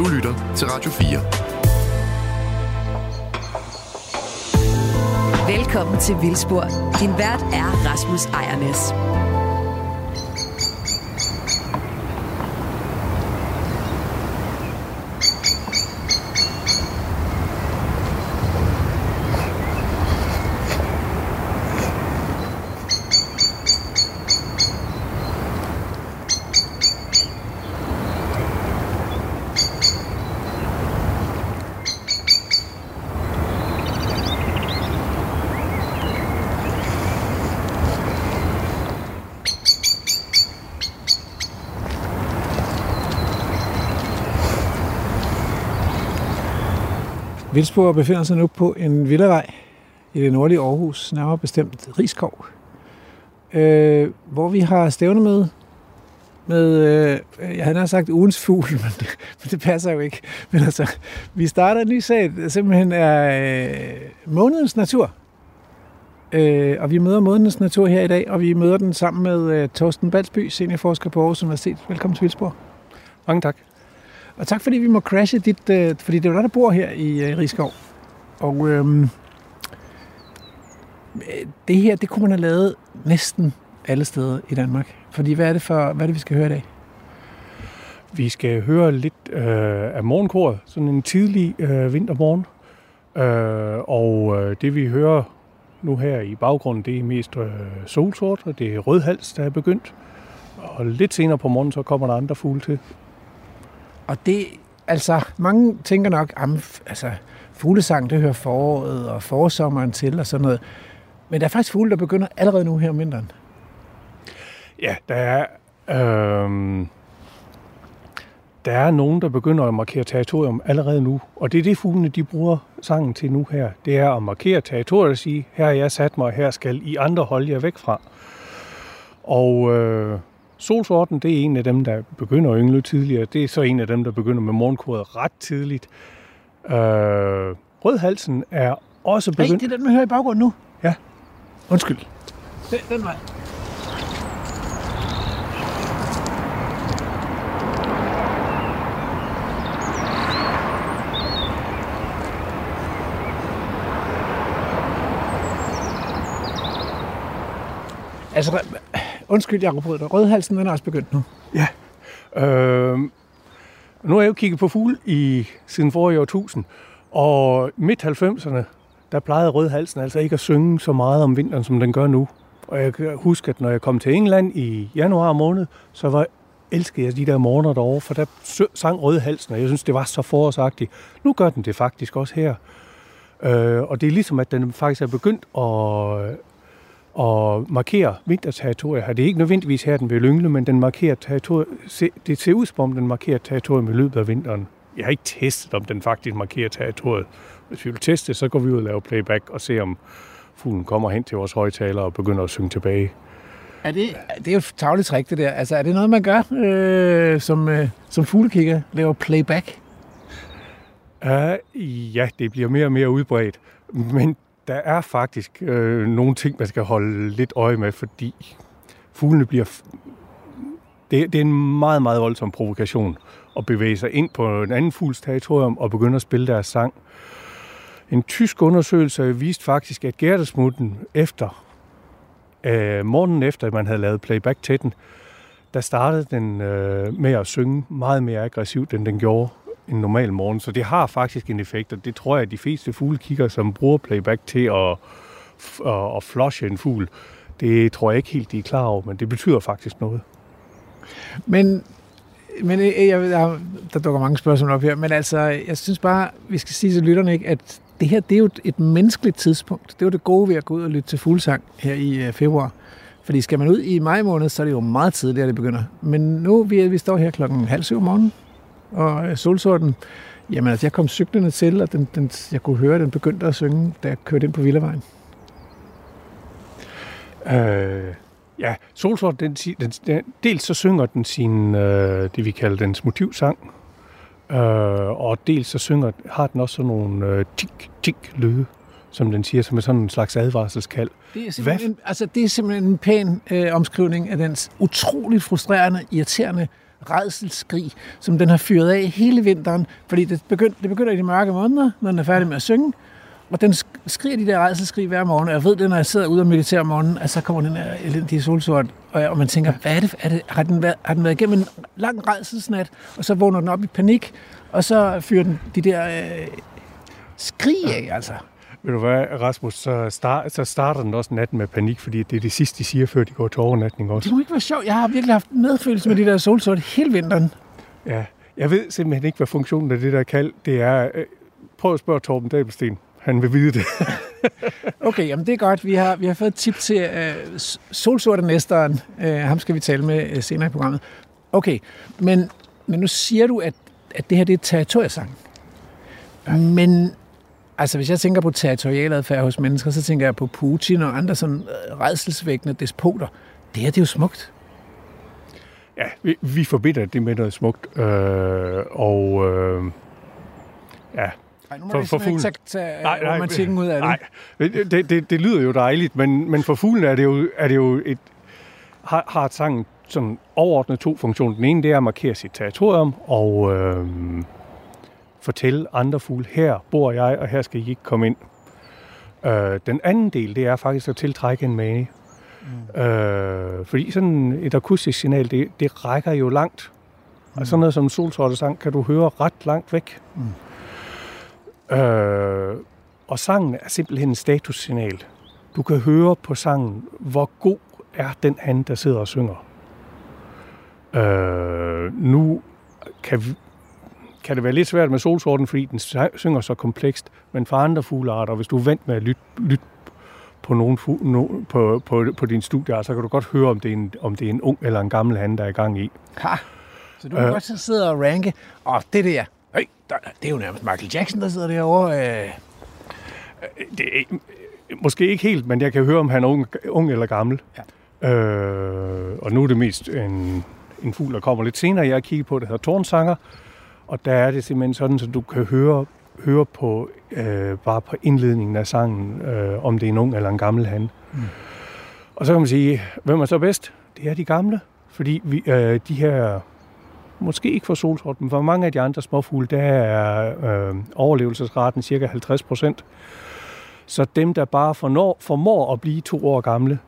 Du lytter til Radio 4. Velkommen til Vildspor. Din vært er Rasmus Ejernes. Vildsborg befinder sig nu på en villavej i det nordlige Aarhus, nærmere bestemt Rigskov, øh, hvor vi har stævne med, med øh, jeg havde sagt ugens fugl, men det, men det passer jo ikke. Men altså, vi starter en ny sag, der simpelthen er øh, månedens natur. Øh, og vi møder månedens natur her i dag, og vi møder den sammen med øh, Torsten Balsby, seniorforsker på Aarhus Universitet. Velkommen til Vildsborg. Mange tak. Og tak fordi vi må crashe dit, øh, fordi det er jo dig, der bor her i øh, Rigskov. Og øhm, øh, det her, det kunne man have lavet næsten alle steder i Danmark. Fordi hvad er det, for, hvad er det vi skal høre i dag? Vi skal høre lidt øh, af morgenkoret, sådan en tidlig øh, vintermorgen. Øh, og øh, det vi hører nu her i baggrunden, det er mest øh, solsort, og det er rødhals, der er begyndt. Og lidt senere på morgenen, så kommer der andre fugle til. Og det, altså, mange tænker nok, at altså, fuglesang, det hører foråret og forsommeren til og sådan noget. Men der er faktisk fugle, der begynder allerede nu her om vinteren. Ja, der er, øh, der er nogen, der begynder at markere territorium allerede nu. Og det er det, fuglene de bruger sangen til nu her. Det er at markere territoriet og sige, her er jeg sat mig, her skal I andre holde jer væk fra. Og øh, Solsorten, det er en af dem, der begynder at yngle tidligere. Det er så en af dem, der begynder med morgenkoret ret tidligt. Øh, rødhalsen er også begyndt... Nej, det er den, man hører i baggrunden nu. Ja. Undskyld. Den, den vej. Altså, undskyld, jeg bryder dig. Rødhalsen den er også begyndt nu. Ja. Øh, nu har jeg jo kigget på fugle i siden forrige årtusind, og midt 90'erne, der plejede rødhalsen altså ikke at synge så meget om vinteren, som den gør nu. Og jeg kan huske, at når jeg kom til England i januar måned, så var elskede jeg de der morgener derovre, for der sang rødhalsen, og jeg synes, det var så forårsagtigt. Nu gør den det faktisk også her. Øh, og det er ligesom, at den faktisk er begyndt at, og markerer vinterterritoriet her. Det er ikke nødvendigvis her, den vil yngle, men den markerer territoriet. Det ser ud som om, den markerer territoriet med løbet af vinteren. Jeg har ikke testet, om den faktisk markerer territoriet. Hvis vi vil teste, så går vi ud og laver playback og ser, om fuglen kommer hen til vores højtaler og begynder at synge tilbage. Er det, det er jo et tavligt trick, det der. Altså, er det noget, man gør øh, som, øh, som fuglekigger? Laver playback? Uh, ja, det bliver mere og mere udbredt. Men der er faktisk øh, nogle ting, man skal holde lidt øje med, fordi fuglene bliver... Det, det er en meget, meget voldsom provokation at bevæge sig ind på en anden fugls territorium og begynde at spille deres sang. En tysk undersøgelse viste faktisk, at gærdesmutten efter, øh, morgenen efter, at man havde lavet playback til den, der startede den øh, med at synge meget mere aggressivt, end den gjorde en normal morgen. Så det har faktisk en effekt, og det tror jeg, at de fleste fuglekikker, som bruger playback til at, at, at flushe en fugl, det tror jeg ikke helt, de er klar over, men det betyder faktisk noget. Men, men øh, øh, jeg, jeg, der dukker mange spørgsmål op her, men altså, jeg synes bare, vi skal sige til lytterne, ikke, at det her, det er jo et menneskeligt tidspunkt. Det er jo det gode ved at gå ud og lytte til fuglesang her i øh, februar. Fordi skal man ud i maj måned, så er det jo meget tidligt, det begynder. Men nu, vi, vi står her klokken halv syv om morgenen, og solsorten, jamen altså, jeg kom cyklerne til, og den, den, jeg kunne høre, at den begyndte at synge, da jeg kørte ind på Villavejen. Øh, ja, solsorten, den, den, den, dels så synger den sin, øh, det vi kalder dens motivsang, øh, og dels så synger, har den også sådan nogle øh, tik-tik-lyde, som den siger, som er sådan en slags advarselskald. Det er simpelthen, en, altså, det er simpelthen en pæn øh, omskrivning af dens utroligt frustrerende, irriterende redselskrig, som den har fyret af hele vinteren, fordi det begynder, det begynder i de mørke måneder, når den er færdig med at synge, og den skriger de der redselskrig hver morgen, og jeg ved det, når jeg sidder ude og mediterer om morgenen, at så kommer den her elendige solsort, og, og man tænker, hvad er det, er det har, den været, har den været igennem en lang redselsnat, og så vågner den op i panik, og så fyrer den de der øh, skrig af, altså. Ved du hvad, Rasmus, så, start, så starter den også natten med panik, fordi det er det sidste, de siger, før de går til overnatning også. Det må ikke være sjovt. Jeg har virkelig haft medfølelse med de der solsorte hele vinteren. Ja, jeg ved simpelthen ikke, hvad funktionen af det der kald, det er. Øh, prøv at spørge Torben Dabelsten. Han vil vide det. okay, jamen det er godt. Vi har, vi har fået et tip til uh, solsorte næsteren. Uh, ham skal vi tale med uh, senere i programmet. Okay, men, men nu siger du, at, at det her det er territoriesang. Ja. Men altså, hvis jeg tænker på territorialadfærd hos mennesker, så tænker jeg på Putin og andre sådan uh, redselsvækkende despoter. Det her det er jo smukt. Ja, vi, vi forbinder det med noget smukt. Øh, og øh, ja, Nej, nu må for, vi for fuglen. ikke tage, tage nej, nej, romantikken ud af det. Nej, det, det, det lyder jo dejligt, men, men for fuglen er det jo, er det jo et, har, har sangen sådan overordnet to funktioner. Den ene, det er at markere sit territorium, og øh, fortælle andre fugle, her bor jeg, og her skal I ikke komme ind. Øh, den anden del, det er faktisk at tiltrække en mage. Mm. Øh, fordi sådan et akustisk signal, det, det rækker jo langt. Mm. Og sådan noget som solsortesang kan du høre ret langt væk. Mm. Øh, og sangen er simpelthen en statussignal. Du kan høre på sangen, hvor god er den han, der sidder og synger. Øh, nu kan, vi, kan det være lidt svært med solsorten, fordi den synger så komplekst, men for andre fuglearter, hvis du er vant med at lytte, lytte på, nogen, no, på, på, på din studie, så kan du godt høre, om det, er en, om det er en ung eller en gammel han, der er i gang i. Ha. Så du kan øh, godt sidde og ranke, og det der, Hey, der, det er jo nærmest Michael Jackson, der sidder derovre. Øh. Det er, måske ikke helt, men jeg kan høre, om han er ung, ung eller gammel. Ja. Øh, og nu er det mest en, en fugl, der kommer lidt senere. Jeg har kigget på, det hedder Tornsanger. Og der er det simpelthen sådan, så du kan høre, høre på øh, bare på indledningen af sangen, øh, om det er en ung eller en gammel han. Mm. Og så kan man sige, hvem er så bedst? Det er de gamle. Fordi vi, øh, de her måske ikke for solsort, men for mange af de andre småfugle, der er øh, overlevelsesraten cirka 50 procent. Så dem, der bare fornår, formår at blive to år gamle,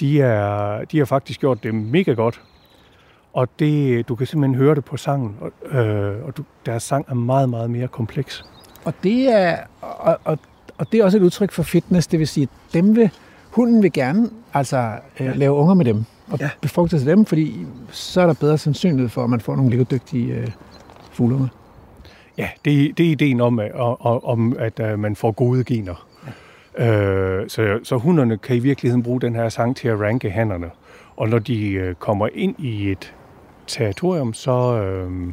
de, er, de har faktisk gjort det mega godt. Og det, du kan simpelthen høre det på sangen, og, øh, og du, deres sang er meget, meget mere kompleks. Og det er, og, og, og det er også et udtryk for fitness, det vil sige, dem vil, hunden vil gerne altså, øh, lave unger med dem og ja. befrugte til dem, fordi så er der bedre sandsynlighed for, at man får nogle levedygtige øh, fuglunger. Ja, det, det er ideen om, at, om, at uh, man får gode gener. Ja. Øh, så, så hunderne kan i virkeligheden bruge den her sang til at ranke hannerne. Og når de uh, kommer ind i et territorium, så, øh,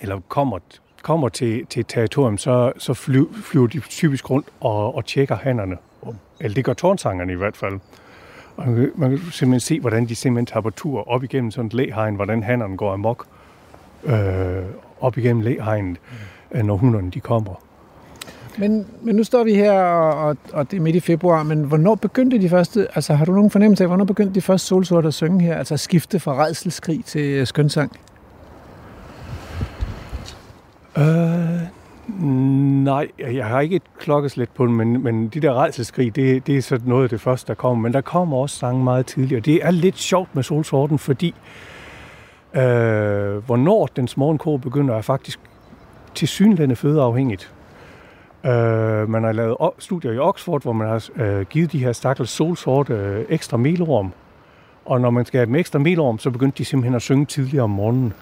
eller kommer, kommer til, til et territorium, så, så fly, flyver de typisk rundt og, og tjekker hannerne. Eller det gør tårnsangerne i hvert fald. Og man kan, man kan simpelthen se, hvordan de simpelthen tager på tur op igennem sådan et læhegn, hvordan hannerne går amok øh, op igennem læhegnet, mm. når hunderne de kommer. Men, men nu står vi her, og, og, og det er midt i februar, men hvornår begyndte de første, altså har du nogen fornemmelse af, hvornår begyndte de første solsorte at synge her, altså skifte fra redselskrig til øh, skønsang? Øh, Nej, jeg har ikke et klokkeslæt på den, men, men de der redselskrig, det, det er sådan noget af det første, der kommer. Men der kommer også sange meget tidligere. Det er lidt sjovt med solsorten, fordi øh, hvornår den morgenkår begynder, er faktisk til synlande fødeafhængigt. Øh, man har lavet studier i Oxford, hvor man har øh, givet de her stakkels solsorte øh, ekstra melorm. Og når man skal have dem ekstra melorm, så begyndte de simpelthen at synge tidligere om morgenen.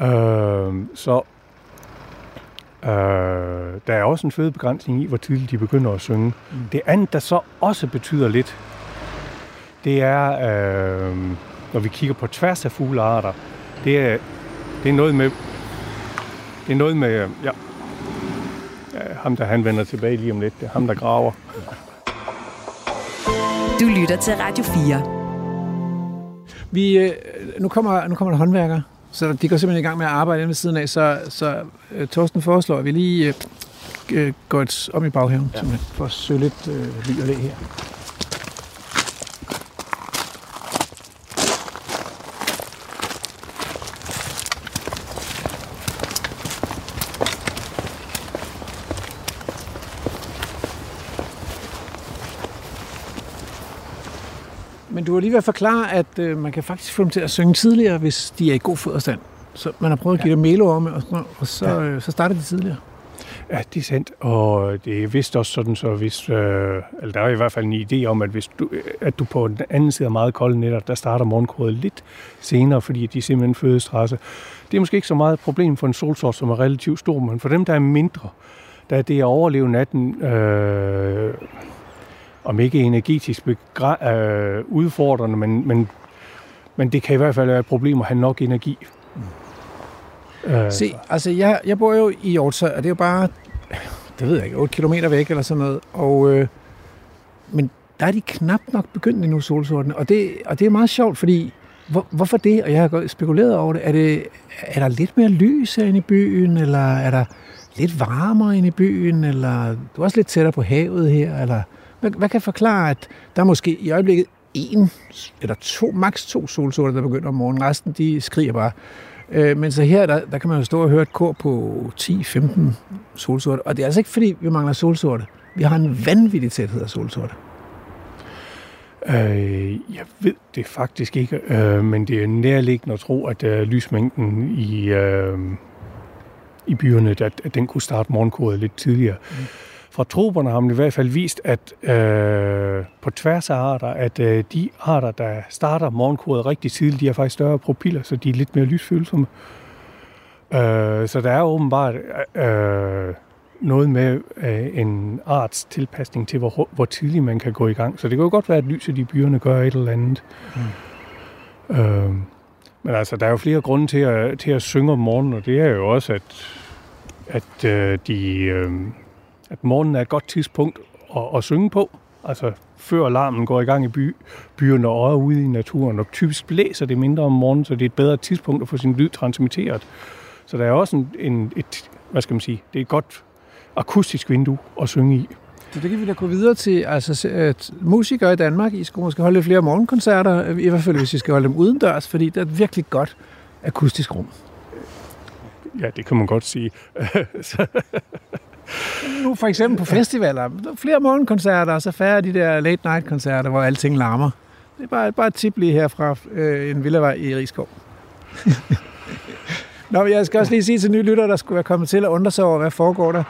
Øh, så Øh, der er også en fødebegrænsning i, hvor tidligt de begynder at synge. Mm. Det andet, der så også betyder lidt, det er, øh, når vi kigger på tværs af fuglearter, det er, det er noget med, det er noget med, ja, ja, ham der han vender tilbage lige om lidt, det er ham der graver. Du lytter til Radio 4. Vi, øh, nu kommer, nu kommer der håndværker så de går simpelthen i gang med at arbejde ved siden af, så, så uh, Torsten foreslår, at vi lige uh, går et om i baghaven, ja. for at søge lidt uh, ly og læ her. Du har lige ved at forklare, at øh, man kan faktisk få dem til at synge tidligere, hvis de er i god foderstand. Så man har prøvet at give dem melorme, og, så- og så, Ja. øh, så starter de tidligere. Ja, det er sandt, og det er vist også sådan, så hvis, øh, eller der er i hvert fald en idé om, at hvis du, at du på den anden side af meget kolde nætter, der starter morgenkåret lidt senere, fordi de simpelthen fødestresse. Det er måske ikke så meget et problem for en solsort, som er relativt stor, men for dem, der er mindre, der er det at overleve natten, øh, om ikke energetisk begra- øh, udfordrende, men, men, men det kan i hvert fald være et problem at have nok energi. Øh, Se, altså jeg, jeg bor jo i Hjortshøj, og det er jo bare, det ved jeg ikke, 8 km væk eller sådan noget. Og, øh, men der er de knap nok begyndt endnu, solsortene. Og det, og det er meget sjovt, fordi hvor, hvorfor det? Og jeg har spekuleret over det. Er, det. er der lidt mere lys herinde i byen, eller er der lidt varmere inde i byen, eller du er også lidt tættere på havet her, eller hvad, hvad kan forklare, at der er måske i øjeblikket en eller to, maks to solsorter, der begynder om morgenen. Resten, de skriger bare. Øh, men så her, der, der kan man jo stå og høre et kor på 10-15 solsorte. Og det er altså ikke, fordi vi mangler solsorte. Vi har en vanvittig tæthed af solsorte. Øh, jeg ved det faktisk ikke, øh, men det er nærliggende at tro, at øh, lysmængden i, øh, i byerne, at, at den kunne starte morgenkodet lidt tidligere. Mm. Fra troberne har man i hvert fald vist, at øh, på tværs af arter, at øh, de arter, der starter morgenkodet rigtig tidligt, de har faktisk større propiller, så de er lidt mere lysfølsomme. Øh, så der er åbenbart øh, noget med øh, en arts tilpasning til, hvor, hvor tidligt man kan gå i gang. Så det kan jo godt være, at lyset i byerne gør et eller andet. Mm. Øh, men altså, der er jo flere grunde til at, til at synge om morgenen, og det er jo også, at, at, øh, de, øh, at morgenen er et godt tidspunkt at, at synge på. Altså, før alarmen går i gang i by, byerne og ude i naturen, og typisk blæser det mindre om morgenen, så det er et bedre tidspunkt at få sin lyd transmitteret. Så der er også en, en, et, hvad skal man sige, det er et godt akustisk vindue at synge i. Så det kan vi da gå videre til. Altså, at musikere i Danmark, I skulle måske holde lidt flere morgenkoncerter, i hvert fald hvis I skal holde dem udendørs, fordi det er et virkelig godt akustisk rum. Ja, det kan man godt sige. Nu for eksempel på festivaler, flere morgenkoncerter, og så færre de der late night koncerter, hvor alting larmer. Det er bare, bare et tip lige her fra øh, en villavej i Rigskov. Nå, men jeg skal også lige sige til nye lyttere, der skulle være kommet til at undre sig over, hvad foregår der.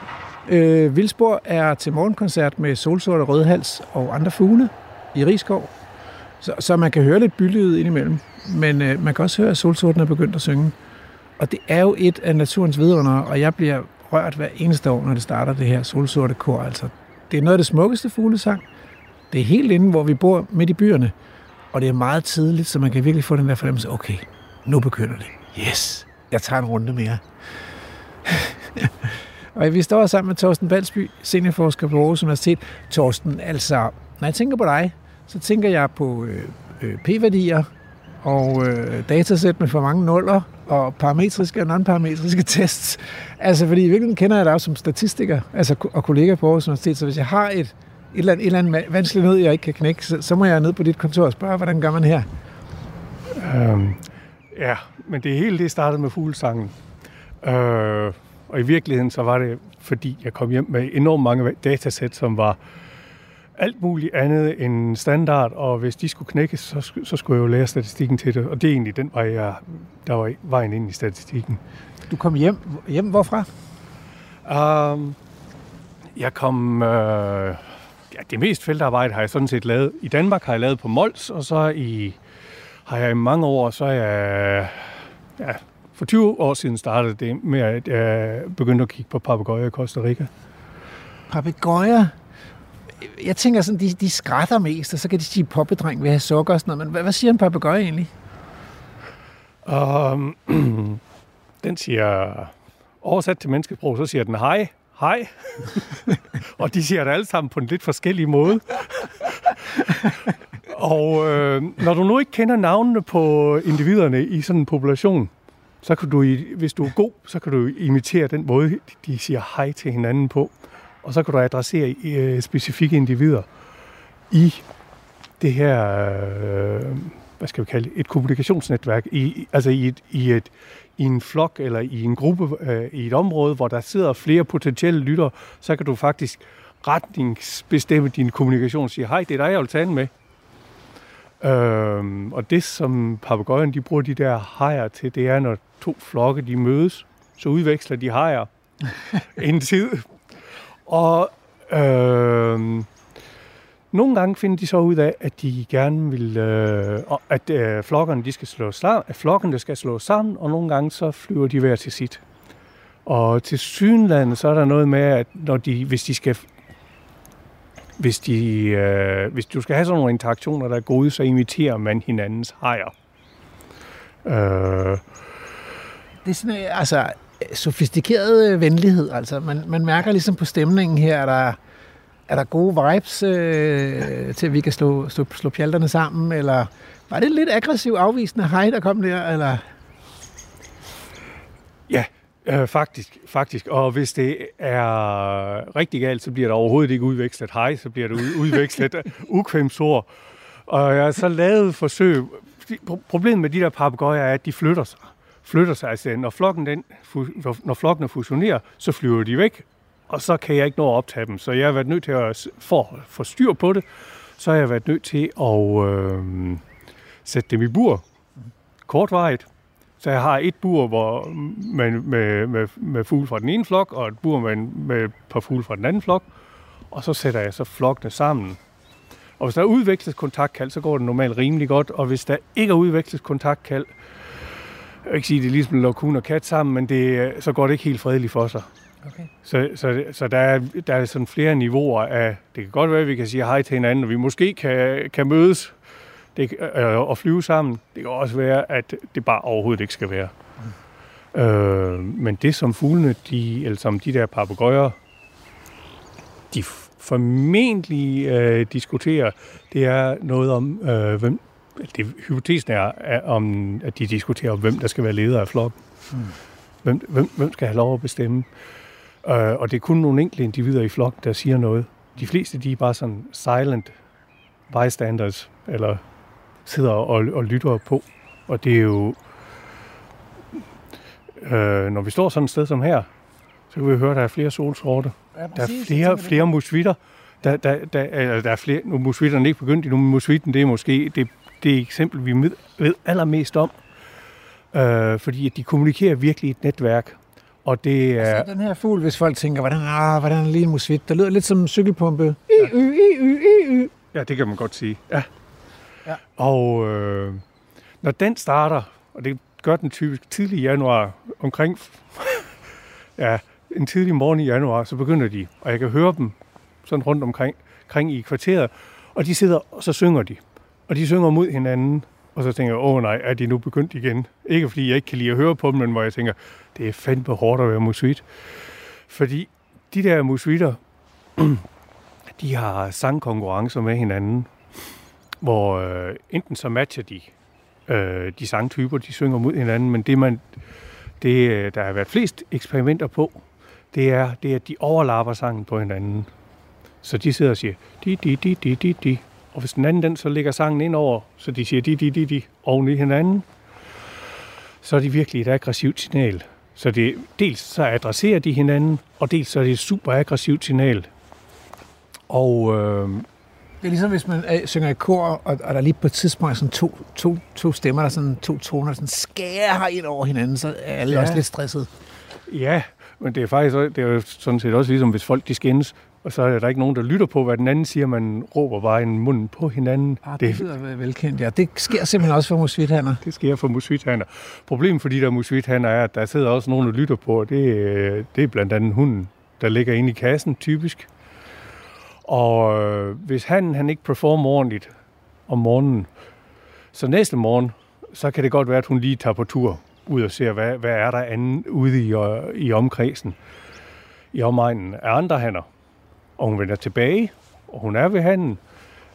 Øh, Vildsborg er til morgenkoncert med solsort og rødhals og andre fugle i Rigskov. Så, så man kan høre lidt bylyd indimellem. Men øh, man kan også høre, at solsorten er begyndt at synge. Og det er jo et af naturens vidunder, og jeg bliver rørt hver eneste år, når det starter det her solsorte kor. Altså, det er noget af det smukkeste fuglesang. Det er helt inde, hvor vi bor midt i byerne. Og det er meget tidligt, så man kan virkelig få den der fornemmelse, okay, nu begynder det. Yes, jeg tager en runde mere. og vi står sammen med Torsten Balsby, seniorforsker på Aarhus Universitet. Torsten, altså, når jeg tænker på dig, så tænker jeg på øh, øh, p-værdier og øh, datasæt med for mange nuller og parametriske og non-parametriske tests. Altså, fordi i virkeligheden kender jeg dig også som statistiker altså, og kollega på Aarhus Universitet, så hvis jeg har et, et eller andet, et eller andet vanskeligt nød, jeg ikke kan knække, så, så må jeg ned på dit kontor og spørge, hvordan gør man her? Øhm, ja, men det hele det startede med fuglesangen. Øh, og i virkeligheden så var det, fordi jeg kom hjem med enormt mange datasæt, som var alt muligt andet end standard, og hvis de skulle knækkes, så, så skulle jeg jo lære statistikken til det. Og det er egentlig den vej, jeg, der var vejen ind i statistikken. Du kom hjem. Hjem hvorfra? Um, jeg kom... Øh, ja, det meste feltarbejde har jeg sådan set lavet. I Danmark har jeg lavet på Mols, og så i, har jeg i mange år, så er jeg... Ja, for 20 år siden startede det med, at jeg begyndte at kigge på papegøjer i Costa Rica. Papegøjer. Jeg tænker sådan, de, de skrætter mest, og så kan de sige, poppedreng vil have sukker og sådan noget. Men hvad, hvad siger en papegøje egentlig? Um, den siger... Oversat til menneskesprog, så siger den hej, hej. og de siger det alle sammen på en lidt forskellig måde. og øh, når du nu ikke kender navnene på individerne i sådan en population, så kan du, hvis du er god, så kan du imitere den måde, de siger hej til hinanden på. Og så kan du adressere øh, specifikke individer i det her, øh, hvad skal vi kalde et kommunikationsnetværk, i, altså i, et, i, et, i en flok eller i en gruppe, øh, i et område, hvor der sidder flere potentielle lyttere, så kan du faktisk retningsbestemme din kommunikation og sige, hej, det er dig, jeg vil tale med. Øhm, og det, som papegøjen de bruger de der hajer til, det er, når to flokke de mødes, så udveksler de hajer en tid. Og øh, nogle gange finder de så ud af, at de gerne vil, øh, at øh, flokkerne de skal slå sammen, at flokkene skal slå sammen, og nogle gange så flyver de hver til sit. Og til synlandet, så er der noget med, at når de, hvis de skal hvis, de, øh, hvis du skal have sådan nogle interaktioner, der er gode, så inviterer man hinandens hajer. Øh. Det er sådan, øh, altså, sofistikeret øh, venlighed. Altså, man, man mærker ligesom på stemningen her, at der, er der gode vibes øh, til, at vi kan slå, slå, slå pjalterne sammen, eller var det lidt aggressiv afvisende hej, der kom der, eller? Ja, øh, faktisk, faktisk. Og hvis det er rigtig galt, så bliver der overhovedet ikke udvekslet hej, så bliver det udvekslet ukvemsord. Og jeg har så lavet forsøg. Problemet med de der papegøjer er, at de flytter sig. Flytter sig. Altså, når flokken, den, når flokken fusionerer, så flyver de væk, og så kan jeg ikke nå at optage dem. Så jeg har været nødt til at for, få styr på det. Så har jeg været nødt til at øh, sætte dem i bur kortvarigt. Så jeg har et bur hvor man, med, med, med fugle fra den ene flok, og et bur med, med et par fugle fra den anden flok. Og så sætter jeg så flokkene sammen. Og hvis der er udvekslet kontaktkald, så går det normalt rimelig godt. Og hvis der ikke er udvekslet kontaktkald, jeg vil ikke sige, at det er ligesom at hund og kat sammen, men det, så går det ikke helt fredeligt for sig. Okay. Så, så, så der, er, der er sådan flere niveauer af, det kan godt være, at vi kan sige hej til hinanden, og vi måske kan, kan mødes det, øh, og flyve sammen. Det kan også være, at det bare overhovedet ikke skal være. Mm. Øh, men det som fuglene, de, eller som de der papegøjer, de formentlig øh, diskuterer, det er noget om, øh, hvem, det, hypotesen er, er om, at de diskuterer, hvem der skal være leder af flokken. Mm. Hvem, hvem, hvem skal have lov at bestemme? Øh, og det er kun nogle enkelte individer i flokken, der siger noget. De fleste, de er bare sådan silent bystanders, eller sidder og, og lytter på. Og det er jo... Øh, når vi står sådan et sted som her, så kan vi høre, at der er flere solsorte. Ja, der er flere, flere musvitter. Der, der, der, der, der er flere, nu musvitterne ikke begyndt endnu, men musvitten det er måske det, det eksempel, vi ved allermest om. Øh, fordi at de kommunikerer virkelig i et netværk. Og det er... Altså, den her fugl, hvis folk tænker, hvordan, ah, hvordan er lige en musvit? Der lyder lidt som en cykelpumpe. Ja. I, y, y, y, y. Ja, det kan man godt sige. Ja. ja. Og øh, når den starter, og det gør den typisk tidlig i januar, omkring ja, en tidlig morgen i januar, så begynder de, og jeg kan høre dem sådan rundt omkring, omkring i kvarteret, og de sidder, og så synger de. Og de synger mod hinanden, og så tænker jeg, åh nej, er de nu begyndt igen? Ikke fordi jeg ikke kan lide at høre på dem, men hvor jeg tænker, det er fandme hårdt at være musvit. Fordi de der musvitter, de har sangkonkurrencer med hinanden, hvor øh, enten så matcher de øh, de sangtyper, de synger mod hinanden, men det, man, det, øh, der har været flest eksperimenter på, det er, det er, at de overlapper sangen på hinanden. Så de sidder og siger, di, di, di, di, di, di. Og hvis den anden den så lægger sangen ind over, så de siger di, di, di, di, oven i hinanden, så er det virkelig et aggressivt signal. Så det, dels så adresserer de hinanden, og dels så er det et super aggressivt signal. Og øh, det er ligesom, hvis man synger i kor, og, og der lige på et tidspunkt er sådan to, to, to stemmer, der sådan to toner, der sådan skærer ind over hinanden, så er alle ja. også lidt stresset. Ja, men det er faktisk det er jo sådan set også ligesom, hvis folk de skændes, og så er der ikke nogen, der lytter på, hvad den anden siger. Man råber bare i munden på hinanden. Ah, det, det lyder velkendt, ja. Det sker simpelthen også for musvithander. Det sker for musvithander. Problemet for de der musvithander er, at der sidder også nogen, der lytter på, og det, det er blandt andet hunden, der ligger inde i kassen, typisk. Og øh, hvis han, han ikke performer ordentligt om morgenen, så næste morgen, så kan det godt være, at hun lige tager på tur ud og ser, hvad, hvad er der andet ude i, i omkredsen, i omegnen af andre hanner og hun vender tilbage, og hun er ved handen.